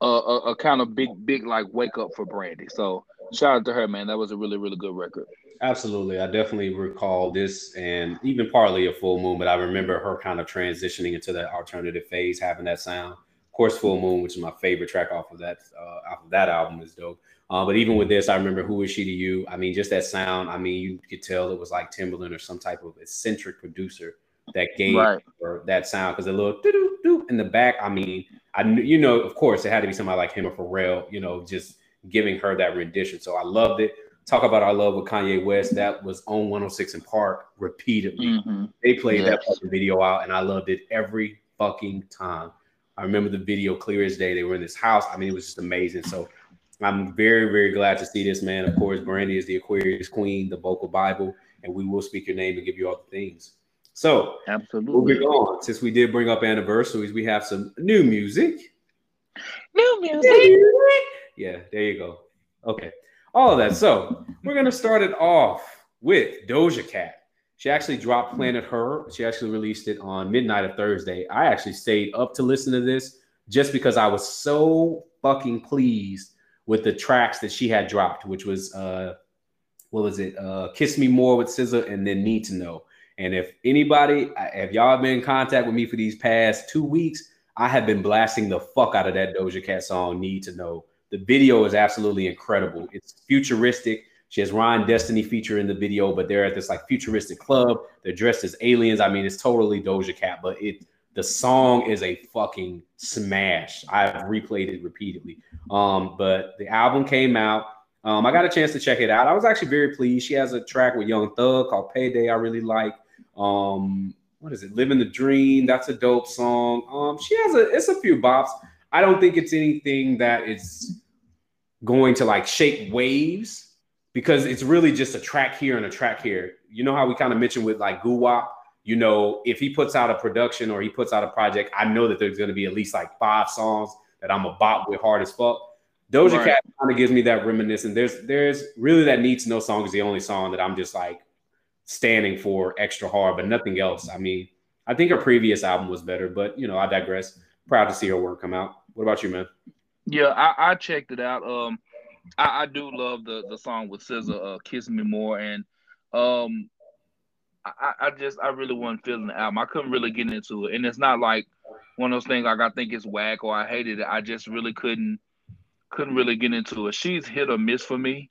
a, a, a kind of big big like wake up for brandy so shout out to her man that was a really really good record Absolutely. I definitely recall this and even partly a full moon, but I remember her kind of transitioning into that alternative phase, having that sound. Of course, Full Moon, which is my favorite track off of that uh, off of that album, is dope. Uh, but even with this, I remember "Who Is She to You." I mean, just that sound. I mean, you could tell it was like Timbaland or some type of eccentric producer that gave right. her that sound because a little doo doo doo in the back. I mean, I you know, of course, it had to be somebody like him or Pharrell, you know, just giving her that rendition. So I loved it talk about our love with Kanye West. That was on 106 & Park repeatedly. Mm-hmm. They played yes. that fucking video out, and I loved it every fucking time. I remember the video clear as day. They were in this house. I mean, it was just amazing. So I'm very, very glad to see this man. Of course, Brandy is the Aquarius Queen, the vocal Bible, and we will speak your name and give you all the things. So absolutely moving on. Since we did bring up anniversaries, we have some new music. New music. Yeah, there you go. Okay all of that. So we're gonna start it off with Doja Cat. She actually dropped Planet Her. She actually released it on midnight of Thursday. I actually stayed up to listen to this just because I was so fucking pleased with the tracks that she had dropped, which was uh what was it? Uh Kiss Me More with SZA and then Need to Know. And if anybody, if y'all have been in contact with me for these past two weeks, I have been blasting the fuck out of that Doja Cat song, Need to Know. The video is absolutely incredible. It's futuristic. She has Ryan Destiny feature in the video, but they're at this like futuristic club. They're dressed as aliens. I mean, it's totally Doja Cat, but it the song is a fucking smash. I've replayed it repeatedly. Um, but the album came out. Um, I got a chance to check it out. I was actually very pleased. She has a track with Young Thug called Payday. I really like. Um, what is it? Living the Dream. That's a dope song. Um, she has a it's a few bops. I don't think it's anything that is going to like shake waves, because it's really just a track here and a track here. You know how we kind of mentioned with like Guwap, you know, if he puts out a production or he puts out a project, I know that there's going to be at least like five songs that I'm a bop with hard as fuck. Doja right. Cat kind of gives me that reminiscence. There's there's really that need to know song is the only song that I'm just like standing for extra hard, but nothing else. I mean, I think her previous album was better, but you know, I digress. Proud to see her work come out. What about you, man? Yeah, I, I checked it out. Um, I, I do love the the song with SZA, uh, "Kiss Me More," and um, I, I just I really wasn't feeling the album. I couldn't really get into it, and it's not like one of those things like I think it's whack or I hated it. I just really couldn't couldn't really get into it. She's hit or miss for me.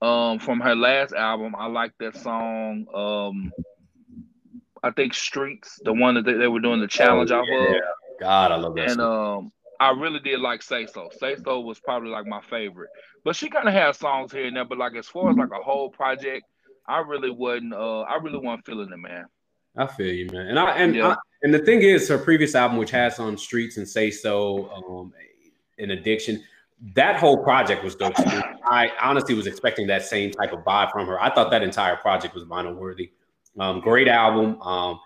Um, from her last album, I like that song. Um, I think Streets, the one that they, they were doing the challenge oh, yeah. off of. God, I love that. And song. um, I really did like Say So. Say So was probably like my favorite. But she kind of has songs here and there. But like as far as like a whole project, I really wasn't. Uh, I really wasn't feeling it, man. I feel you, man. And I and yeah. I, and the thing is, her previous album, which has on Streets and Say So, um, an addiction, that whole project was dope. I honestly was expecting that same type of vibe from her. I thought that entire project was vinyl worthy. Um, great album. Um,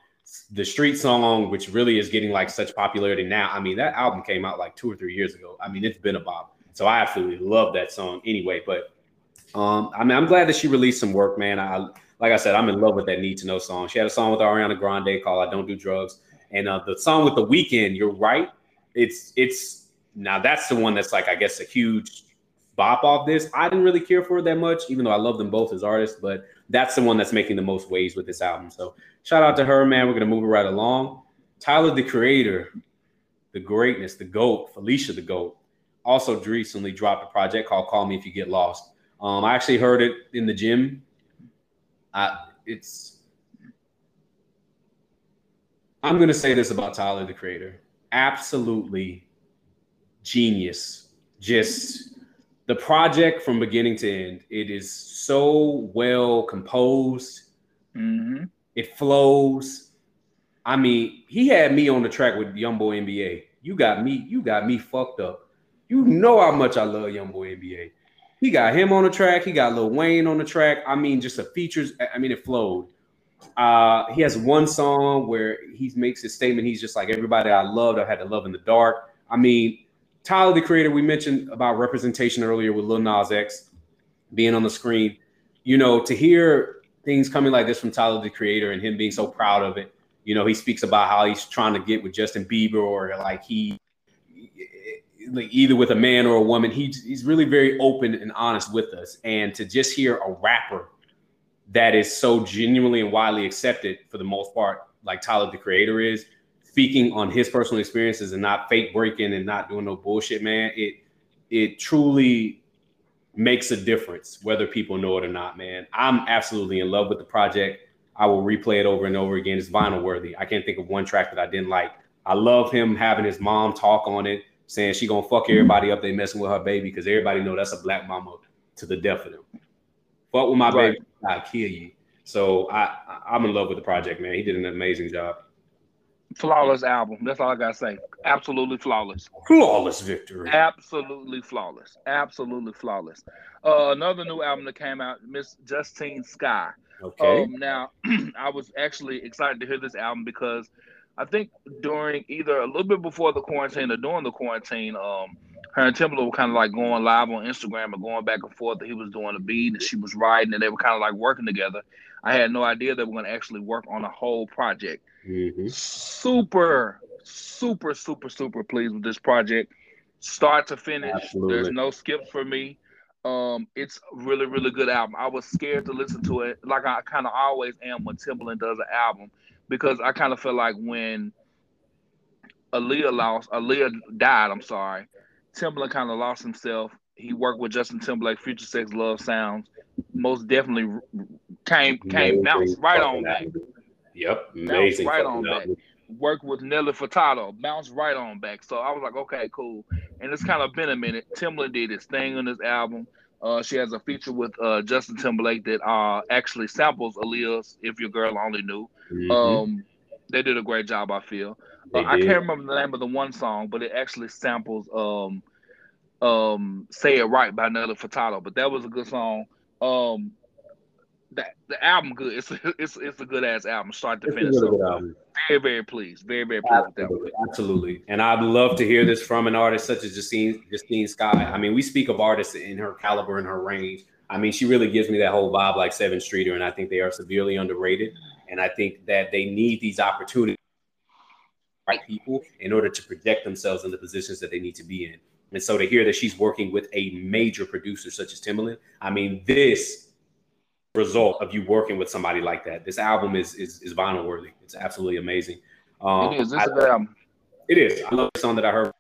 the street song, which really is getting like such popularity now. I mean, that album came out like two or three years ago. I mean, it's been a bop. So I absolutely love that song anyway. But um, I mean, I'm glad that she released some work, man. I like I said, I'm in love with that Need to Know song. She had a song with Ariana Grande called "I Don't Do Drugs," and uh, the song with the Weeknd. You're right. It's it's now that's the one that's like I guess a huge bop off this. I didn't really care for it that much, even though I love them both as artists. But that's the one that's making the most waves with this album. So shout out to her, man. We're gonna move it right along. Tyler, the creator, the greatness, the goat, Felicia, the goat, also recently dropped a project called "Call Me If You Get Lost." Um, I actually heard it in the gym. I, it's. I'm gonna say this about Tyler, the creator. Absolutely genius. Just the project from beginning to end, it is so well composed. Mm-hmm. It flows. I mean, he had me on the track with Youngboy NBA. You got me, you got me fucked up. You know how much I love Youngboy NBA. He got him on the track. He got Lil Wayne on the track. I mean, just the features. I mean, it flowed. Uh, he has one song where he makes a statement. He's just like everybody I loved. I had to love in the dark. I mean, Tyler, the creator, we mentioned about representation earlier with Lil Nas X being on the screen. You know, to hear things coming like this from Tyler, the creator, and him being so proud of it. You know, he speaks about how he's trying to get with Justin Bieber or like he, like either with a man or a woman. He's he's really very open and honest with us. And to just hear a rapper that is so genuinely and widely accepted for the most part, like Tyler, the creator is, speaking on his personal experiences and not fake breaking and not doing no bullshit, man, it it truly makes a difference whether people know it or not, man. I'm absolutely in love with the project. I will replay it over and over again. It's vinyl worthy. I can't think of one track that I didn't like. I love him having his mom talk on it, saying she gonna fuck everybody up. They messing with her baby because everybody know that's a black mama to the death of them. Fuck with my right. baby, I'll kill you. So I I'm in love with the project, man. He did an amazing job flawless album. That's all I gotta say. Absolutely flawless. Flawless victory. Absolutely flawless. Absolutely flawless. Uh, another new album that came out, Miss Justine Skye. Okay. Um, now, (clears throat) I was actually excited to hear this album because I think during either a little bit before the quarantine or during the quarantine, um, her and Timbaland were kind of like going live on Instagram and going back and forth. That he was doing a beat and she was writing, and they were kind of like working together. I had no idea they were going to actually work on a whole project. Mm-hmm. Super, super, super, super pleased with this project, start to finish. Absolutely. There's no skips for me. Um, it's really, really good album. I was scared to listen to it, like I kind of always am when Timbaland does an album, because I kind of feel like when Aaliyah lost, Aaliyah died. I'm sorry. Timbaland kind of lost himself. He worked with Justin Timberlake, Future Sex, Love Sounds. Most definitely came came bounced right on back. Yep, amazing. right on back. Worked with Nelly Furtado, bounced right on back. So I was like, okay, cool. And it's kind of been a minute. Timbaland did his thing on this album. Uh, she has a feature with uh, Justin Timberlake that uh, actually samples Aaliyah's "If Your Girl Only Knew." Mm-hmm. Um, they did a great job, I feel. Uh, I can't remember the name of the one song, but it actually samples um, um, "Say It Right" by Nelly Furtado. But that was a good song. Um, that the album good. It's a, it's it's a good ass album, start to It's finish. really So very very pleased, very very pleased with that. one. Absolutely, absolutely. And I'd love to hear this from an artist such as Justine Justine Skye. I mean, we speak of artists in her caliber and her range. I mean, she really gives me that whole vibe like Sevyn Streeter, and I think they are severely underrated. And I think that they need these opportunities, right people, in order to project themselves in the positions that they need to be in. And so to hear that she's working with a major producer such as Timbaland, I mean, this result of you working with somebody like that. This album is is, is vinyl worthy. It's absolutely amazing. Um, it is. It's I- a good album. it is. I love the song that I heard.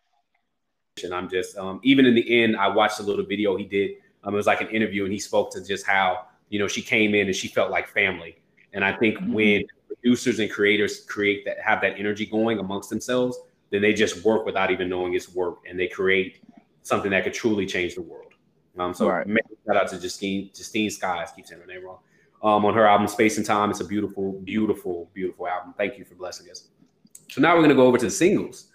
And I'm just, um, even in the end, I watched a little video he did. Um, it was like an interview, and he spoke to just how, you know, she came in and she felt like family. And I think Mhm. when producers and creators create that, have that energy going amongst themselves, then they just work without even knowing it's work, and they create something that could truly change the world. Um, so Right. shout out to Justine, Justine Skies, keep saying her name wrong. Um, on her album Space and Time, it's a beautiful, beautiful, beautiful album. Thank you for blessing us. So now we're gonna go over to the singles.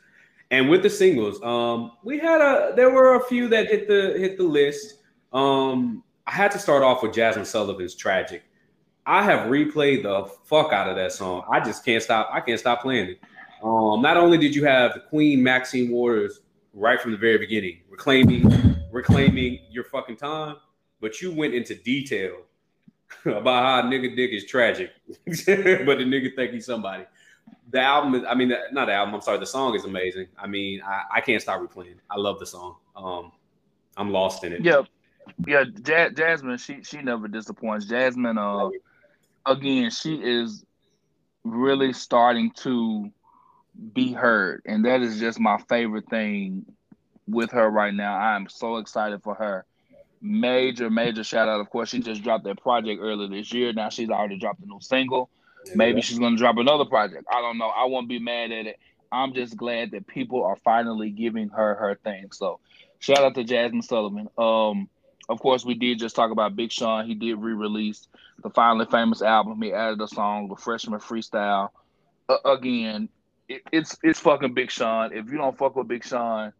And with the singles, um, we had a there were a few that hit the hit the list. Um, I had to start off with Jazmine Sullivan's Tragic. I have replayed the fuck out of that song. I just can't stop. I can't stop playing it. Um, not only did you have the Queen Maxine Waters right from the very beginning, reclaiming reclaiming your fucking time, but you went into detail (laughs) about how nigga dick is tragic, (laughs) but the nigga think he's somebody the album is, I mean, not the album, I'm sorry, the song is amazing. I mean, I, I can't stop replaying. I love the song. Um, I'm lost in it. Yeah, yeah. Ja- Jazmine, she she never disappoints. Jazmine, uh, again, she is really starting to be heard, and that is just my favorite thing with her right now. I am so excited for her. Major, major shout out. Of course, she just dropped that project earlier this year. Now she's already dropped a new single. Maybe she's gonna drop another project. I don't know. I won't be mad at it. I'm just glad that people are finally giving her her thing. So shout out to Jazmine Sullivan. Um, of course, we did just talk about Big Sean. He did re-release the Finally Famous album. He added a song, the Freshman Freestyle. Uh, again, it, it's it's fucking Big Sean. If you don't fuck with Big Sean,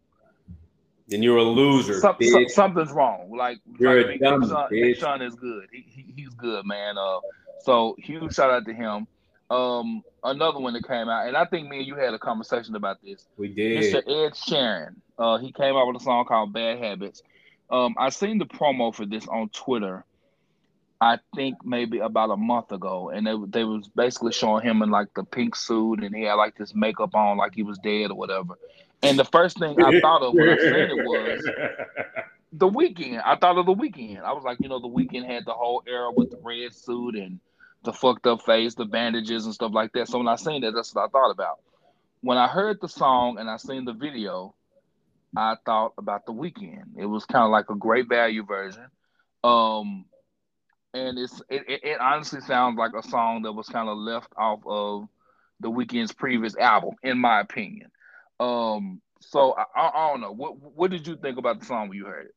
Then you're a loser. some, some- something's wrong. Like, You're like a Big, dumb Big Sean, Big bitch. Sean is good. He, he he's good, man. Uh, so huge shout out to him. Um, another one that came out, and I think me and you had a conversation about this. we did. Mr. Ed Sheeran. Uh, he came out with a song called Bad Habits. Um, I seen the promo for this on Twitter. I think maybe about a month ago, and they they was basically showing him in like the pink suit, and he had like this makeup on, like he was dead or whatever. And the first thing I thought of when I seen it was (laughs) the Weeknd. I thought of the Weeknd. I was like, you know, the Weeknd had the whole era with the red suit and the fucked up face, the bandages and stuff like that. So when I seen that, that's what I thought about. When I heard the song and I seen the video, I thought about the Weeknd. It was kind of like a great value version. Um and it's it, it, it honestly sounds like a song that was kind of left off of the Weeknd's previous album, in my opinion. Um, so I, I, don't know. What what did you think about the song when you heard it?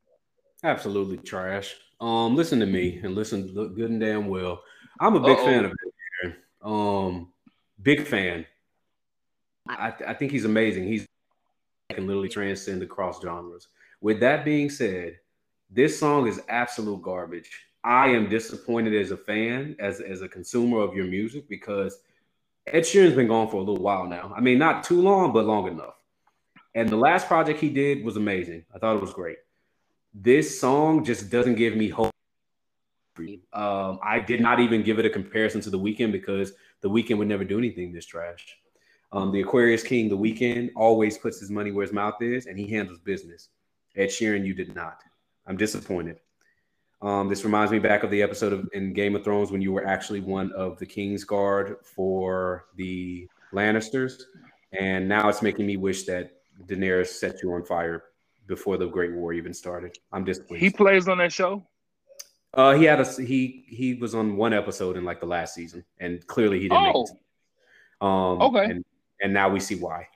Absolutely trash. Um, listen to me and listen look good and damn well. I'm a big Uh-oh. fan of Ed Um, big fan. I, I think he's amazing. He's can literally transcend across genres. With that being said, this song is absolute garbage. I am disappointed as a fan, as as a consumer of your music, because Ed Sheeran's been gone for a little while now. I mean, not too long, but long enough. And the last project he did was amazing. I thought it was great. This song just doesn't give me hope. Um, I did not even give it a comparison to the Weeknd because the Weeknd would never do anything this trash. Um, the Aquarius King, the Weeknd, always puts his money where his mouth is, and he handles business. Ed Sheeran, you did not. I'm disappointed. Um, this reminds me back of the episode of in Game of Thrones when you were actually one of the King's Guard for the Lannisters, and now it's making me wish that Daenerys set you on fire before the Great War even started. I'm displeased. He plays on that show. Uh, he had a he he was on one episode in like the last season, and clearly he didn't make Oh, it. Um, Okay. and, and now we see why.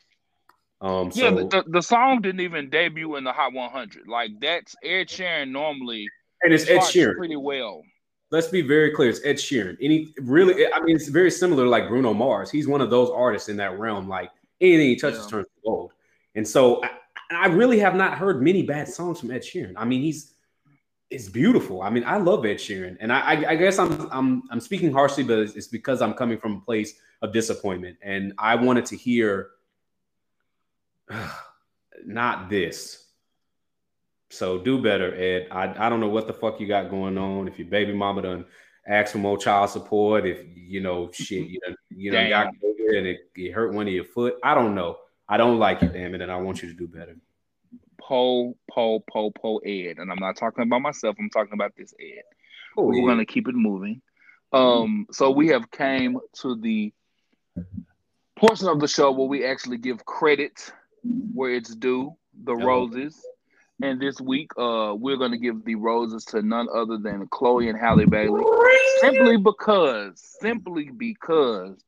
Um, yeah. The, the, the song didn't even debut in the Hot 100. Like that's Ed Sheeran normally and it's Ed Sheeran. pretty well. Let's be very clear. It's Ed Sheeran. Any really, I mean, it's very similar to like Bruno Mars. He's one of those artists in that realm. Like anything he touches Yeah. turns to gold. And so I, I really have not heard many bad songs from Ed Sheeran. I mean, he's it's beautiful. I mean, I love Ed Sheeran, and I, I, I guess I'm I'm I'm speaking harshly, but it's, it's because I'm coming from a place of disappointment, and I wanted to hear (sighs) not this. So do better, Ed. I, I don't know what the fuck you got going on. If your baby mama done asked for more child support, if you know shit, you know, you know, got COVID and it, it hurt one of your foot. I don't know. I don't like it, damn it, and I want you to do better. Po, po, po, po, Ed. And I'm not talking about myself, I'm talking about this Ed. Oh, We're yeah. gonna keep it moving. Um, so we have came to the portion of the show where we actually give credit where it's due, the roses. And this week, uh, we're going to give the roses to none other than Chloe and Halle Bailey, simply because, simply because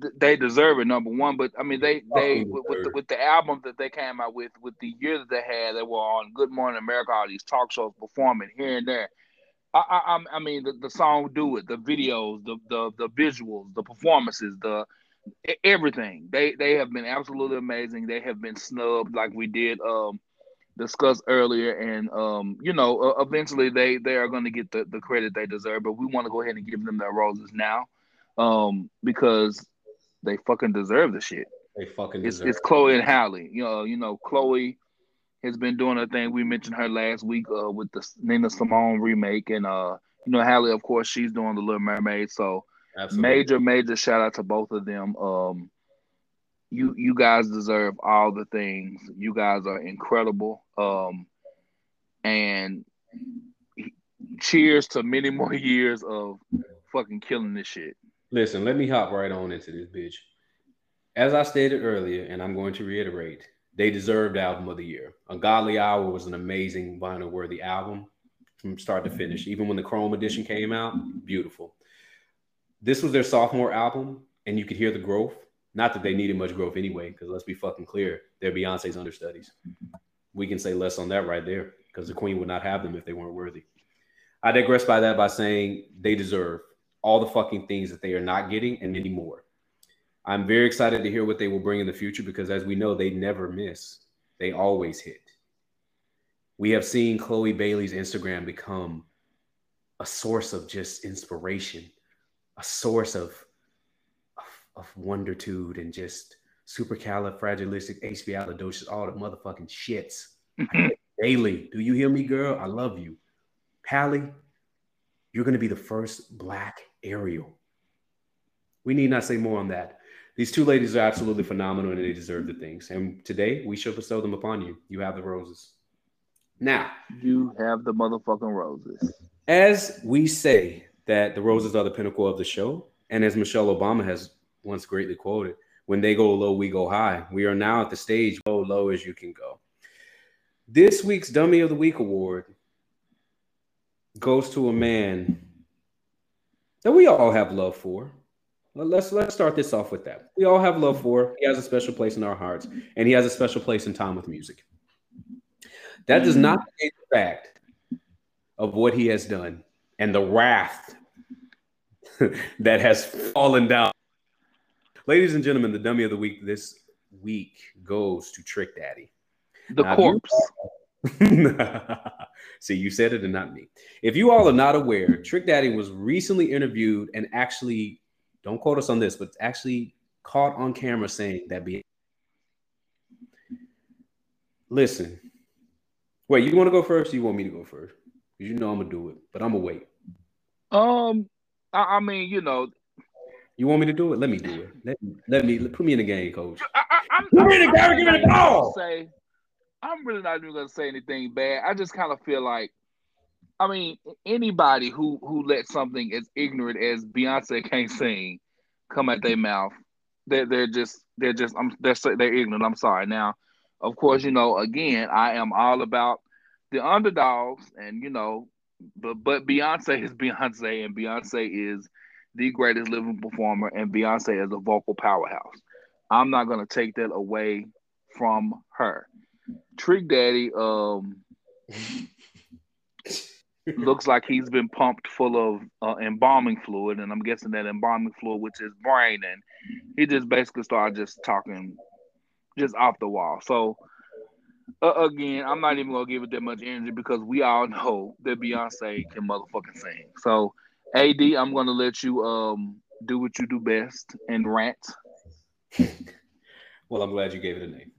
th- they deserve it. Number one, but I mean, they they with, with, the, with the album that they came out with, with the year that they had, they were on Good Morning America, all these talk shows, performing here and there. I, I, I mean, the, the song "Do It," the videos, the the the visuals, the performances, the everything. They they have been absolutely amazing. They have been snubbed like we did um discuss earlier, and um you know uh, eventually they they are going to get the the credit they deserve. But we want to go ahead and give them their roses now, um because they fucking deserve the shit. They fucking deserve. It's, it's Chloe and Halle. You know you know Chloe has been doing a thing. We mentioned her last week uh, with the Nina Simone remake, and uh you know Halle of course she's doing the Little Mermaid, so Absolutely. Major, major shout out to both of them. Um, you you guys deserve all the things. You guys are incredible. Um, and cheers to many more (laughs) years of fucking killing this shit. Listen, let me hop right on into this bitch. As I stated earlier, and I'm going to reiterate, they deserved album of the year. Ungodly Hour was an amazing vinyl worthy album from start to finish. Even when the Chrome edition came out, beautiful this was their sophomore album, and you could hear the growth. Not that they needed much growth anyway, because let's be fucking clear, they're Beyonce's understudies. We can say less on that right there, because the Queen would not have them if they weren't worthy. I digress by that by saying they deserve all the fucking things that they are not getting and many more. I'm very excited to hear what they will bring in the future because, as we know, they never miss. They always hit. We have seen Chloe Bailey's Instagram become a source of just inspiration a source of, of, of wondertude and just supercalifragilisticexpialidocious, all the motherfucking shits. Mm-hmm. Daily, do you hear me, girl? I love you. Halle, you're going to be the first black Ariel. We need not say more on that. These two ladies are absolutely phenomenal and they deserve the things. And today we shall bestow them upon you. You have the roses. Now, you have the motherfucking roses. As we say that the roses are the pinnacle of the show. And as Michelle Obama has once greatly quoted, when they go low, we go high. We are now at the stage go low as you can go. This week's Dummy of the Week award goes to a man that we all have love for. Let's let's start this off with that. We all have love for. He has a special place in our hearts, and he has a special place in time with music. That does not change the fact of what he has done and the wrath (laughs) that has fallen down. Ladies and gentlemen, the dummy of the week this week goes to Trick Daddy. The now, corpse. (laughs) See, you said it and not me. If you all are not aware, Trick Daddy was recently interviewed and actually, don't quote us on this, but actually caught on camera saying that be. Listen, wait, you want to go first? you want me to go first? Because you know I'm gonna do it, but I'm gonna wait. Um, I, I, mean, you know, you want me to do it? Let me do it. Let me, let me put me in the game, coach. I, I, I'm, put me in the game. Give me the ball. Say, I'm really not even gonna say anything bad. I just kind of feel like, I mean, anybody who who let something as ignorant as Beyonce can't sing come at their mouth, they're they're just they're just I'm they're they're ignorant. I'm sorry. Now, of course, you know, again, I am all about the underdogs, and you know, but but Beyonce is Beyonce, and Beyonce is the greatest living performer, and Beyonce is a vocal powerhouse. I'm not gonna take that away from her. Trick Daddy um (laughs) looks like he's been pumped full of uh, embalming fluid, and I'm guessing that embalming fluid, which is brain, and he just basically started just talking just off the wall. So uh, again, I'm not even gonna give it that much energy because we all (laughs) know that Beyonce can motherfucking sing. So, AD, I'm gonna let you um do what you do best and rant. well, I'm glad you gave it a name.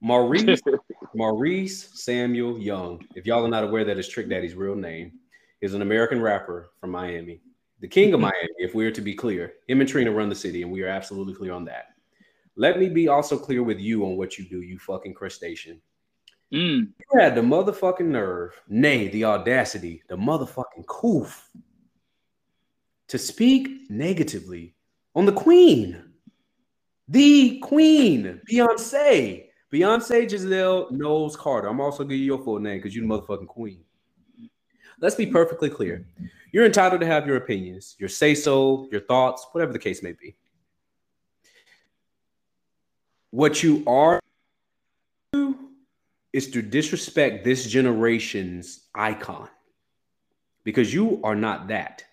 Maurice (laughs) Maurice Samuel Young. If y'all are not aware that is Trick Daddy's real name, is an American rapper from Miami, the king of Miami. If we are to be clear, him and Trina run the city, and we are absolutely clear on that. Let me be also clear with you on what you do, you fucking crustacean. Mm. You had the motherfucking nerve, nay, the audacity, the motherfucking coof to speak negatively on the queen, the queen, Beyonce. Beyonce Giselle Knowles Carter. I'm also giving you your full name because you're the motherfucking queen. Let's be perfectly clear. You're entitled to have your opinions, your say so, your thoughts, whatever the case may be. What you are is to disrespect this generation's icon because you are not that.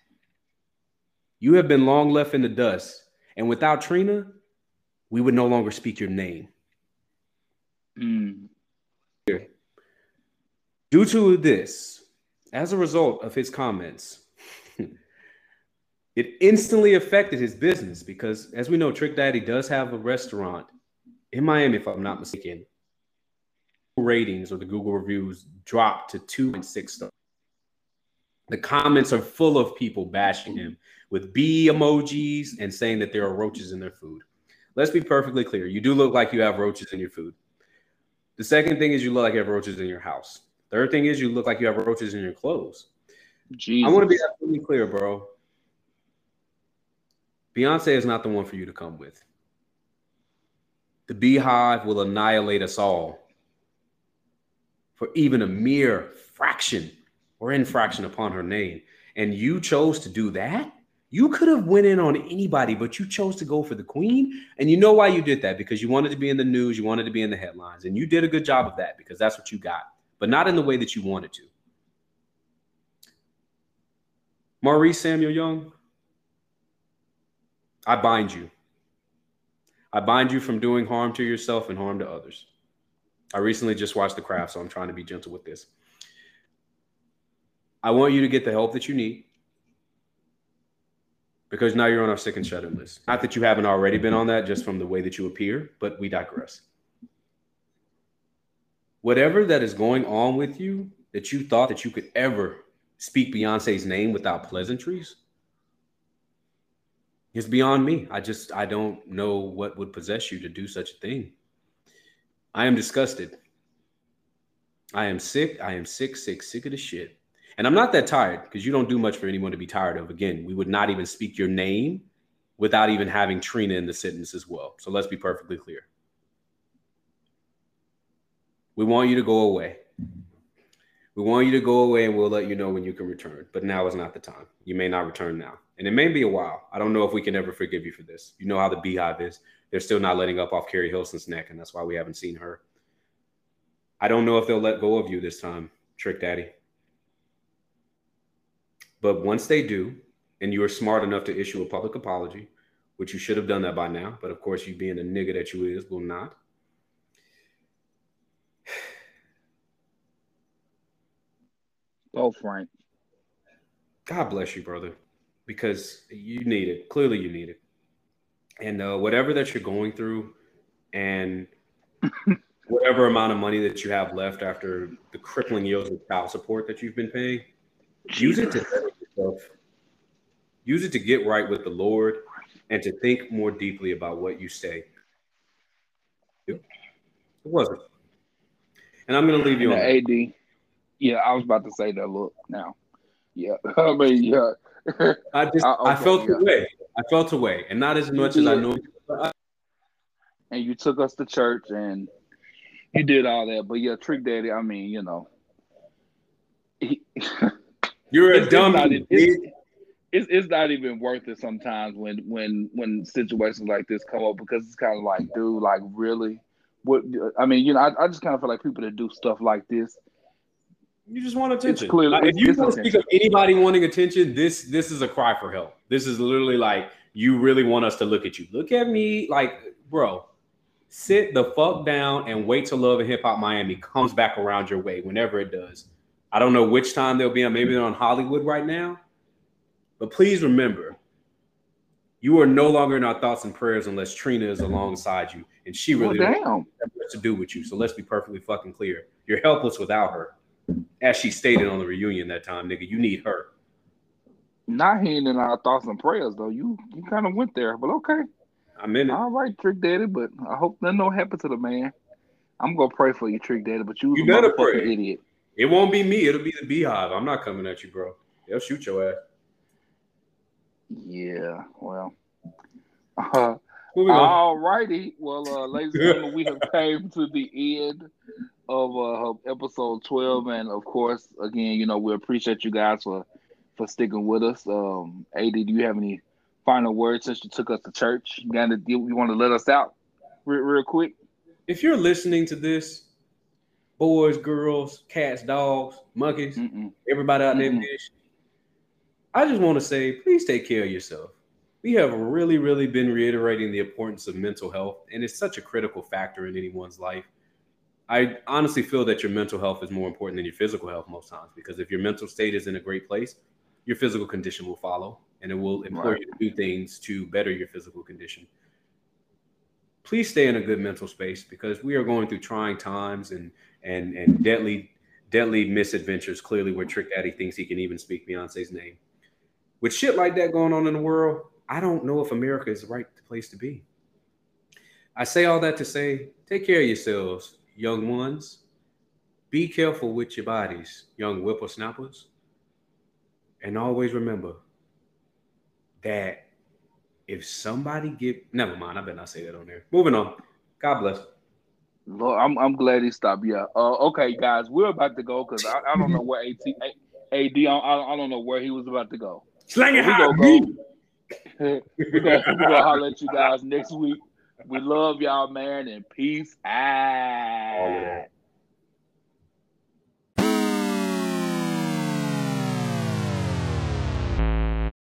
You have been long left in the dust. And without Trina, we would no longer speak your name. Mm. Due to this, as a result of his comments, (laughs) it instantly affected his business because, as we know, Trick Daddy does have a restaurant in Miami, if I'm not mistaken. Ratings or the Google reviews dropped to 2.6 stars. The comments are full of people bashing him with bee emojis and saying that there are roaches in their food. Let's be perfectly clear. You do look like you have roaches in your food. The second thing is you look like you have roaches in your house. Third thing is you look like you have roaches in your clothes. Jesus. I want to be absolutely clear, bro. Beyonce is not the one for you to come with. The Beyhive will annihilate us all for even a mere fraction or infraction upon her name. And you chose to do that? You could have went in on anybody, but you chose to go for the queen. And you know why you did that? Because you wanted to be in the news, you wanted to be in the headlines, and you did a good job of that because that's what you got, but not in the way that you wanted to. Maurice Samuel Young, I bind you. I bind you from doing harm to yourself and harm to others. I recently just watched The Craft, so I'm trying to be gentle with this. I want you to get the help that you need because now you're on our sick and in list. Not that you haven't already been on that just from the way that you appear, but we digress. Whatever that is going on with you that you thought that you could ever speak Beyonce's name without pleasantries is beyond me. I just, I don't know what would possess you to do such a thing. I am disgusted. I am sick. I am sick, sick, sick of the shit. And I'm not that tired because you don't do much for anyone to be tired of. Again, we would not even speak your name without even having Trina in the sentence as well. So let's be perfectly clear. We want you to go away. We want you to go away and we'll let you know when you can return. But now is not the time. You may not return now. And it may be a while. I don't know if we can ever forgive you for this. You know how the Beyhive is. They're still not letting up off Keri Hilson's neck, and that's why we haven't seen her. I don't know if they'll let go of you this time, Trick Daddy. But once they do, and you are smart enough to issue a public apology, which you should have done that by now, but of course, you being the nigga that you is, will not. Oh, Frank. God bless you, brother, because you need it. Clearly, you need it. And uh, whatever that you're going through, and (laughs) whatever amount of money that you have left after the crippling years of child support that you've been paying, use it to yourself. Use it to get right with the Lord and to think more deeply about what you say. It wasn't. And I'm going to leave you on AD. Yeah, I was about to say that. Look now. Yeah, (laughs) I mean, yeah. I just (laughs) uh, okay, I felt yeah. away. I felt away, and not as much as I know. And you took us to church, and you did all that. But yeah, Trick Daddy. I mean, you know, he, (laughs) you're a dumb. It's, it's, it's, it's not even worth it sometimes when when when situations like this come up because it's kind of like, dude, like really, what? I mean, you know, I, I just kind of feel like people that do stuff like this you just want attention. Clearly, if you want to speak of anybody wanting attention, this this is a cry for help. This is literally like you really want us to look at you. Look at me, like, bro. sit the fuck down and wait till Love and Hip Hop Miami comes back around your way whenever it does. I don't know which time they'll be on. Maybe they're on Hollywood right now. But please remember, you are no longer in our thoughts and prayers unless Trina is alongside you, and she really well, doesn't damn. have much to do with you. So let's be perfectly fucking clear. You're helpless without her, as she stated on the reunion that time, nigga. You need her. Not hearing in our thoughts and prayers though. You you kind of went there, but okay. I'm in it. All right, Trick Daddy, but I hope nothing don't happen to the man. I'm gonna pray for you, Trick Daddy, but you, You a better motherfucking pray. idiot. It won't be me. It'll be the Beyhive. I'm not coming at you, bro. They'll shoot your ass. Yeah, well. Uh, (laughs) all righty. Well, uh, ladies and gentlemen, we have came to the end of uh, episode 12. And of course, again, you know, we appreciate you guys for for sticking with us. Um, AD, do you have any final words since you took us to church? You got to you want to let us out real, real quick? If you're listening to this, boys, girls, cats, dogs, monkeys, Mm-mm. everybody out there, fish, I just want to say, please take care of yourself. We have really, really been reiterating the importance of mental health, and it's such a critical factor in anyone's life. I honestly feel that your mental health is more important than your physical health most times because if your mental state is in a great place, your physical condition will follow and it will implore Right. you to do things to better your physical condition. Please stay in a good mental space because we are going through trying times and and and deadly deadly misadventures clearly where Trick Daddy thinks he can even speak Beyonce's name. With shit like that going on in the world, I don't know if America is the right place to be. I say all that to say, take care of yourselves, young ones. Be careful with your bodies, young whippersnappers. And always remember that if somebody get never mind, I better not say that on there. Moving on. God bless. Lord, I'm I'm glad he stopped. Yeah. Uh, okay, guys, we're about to go because I, I don't know where AT, AD I, I I don't know where he was about to go. Slang it We high, gonna B. (laughs) we're gonna, we're gonna holler at you guys next week. We love y'all, man, and peace out. All of that.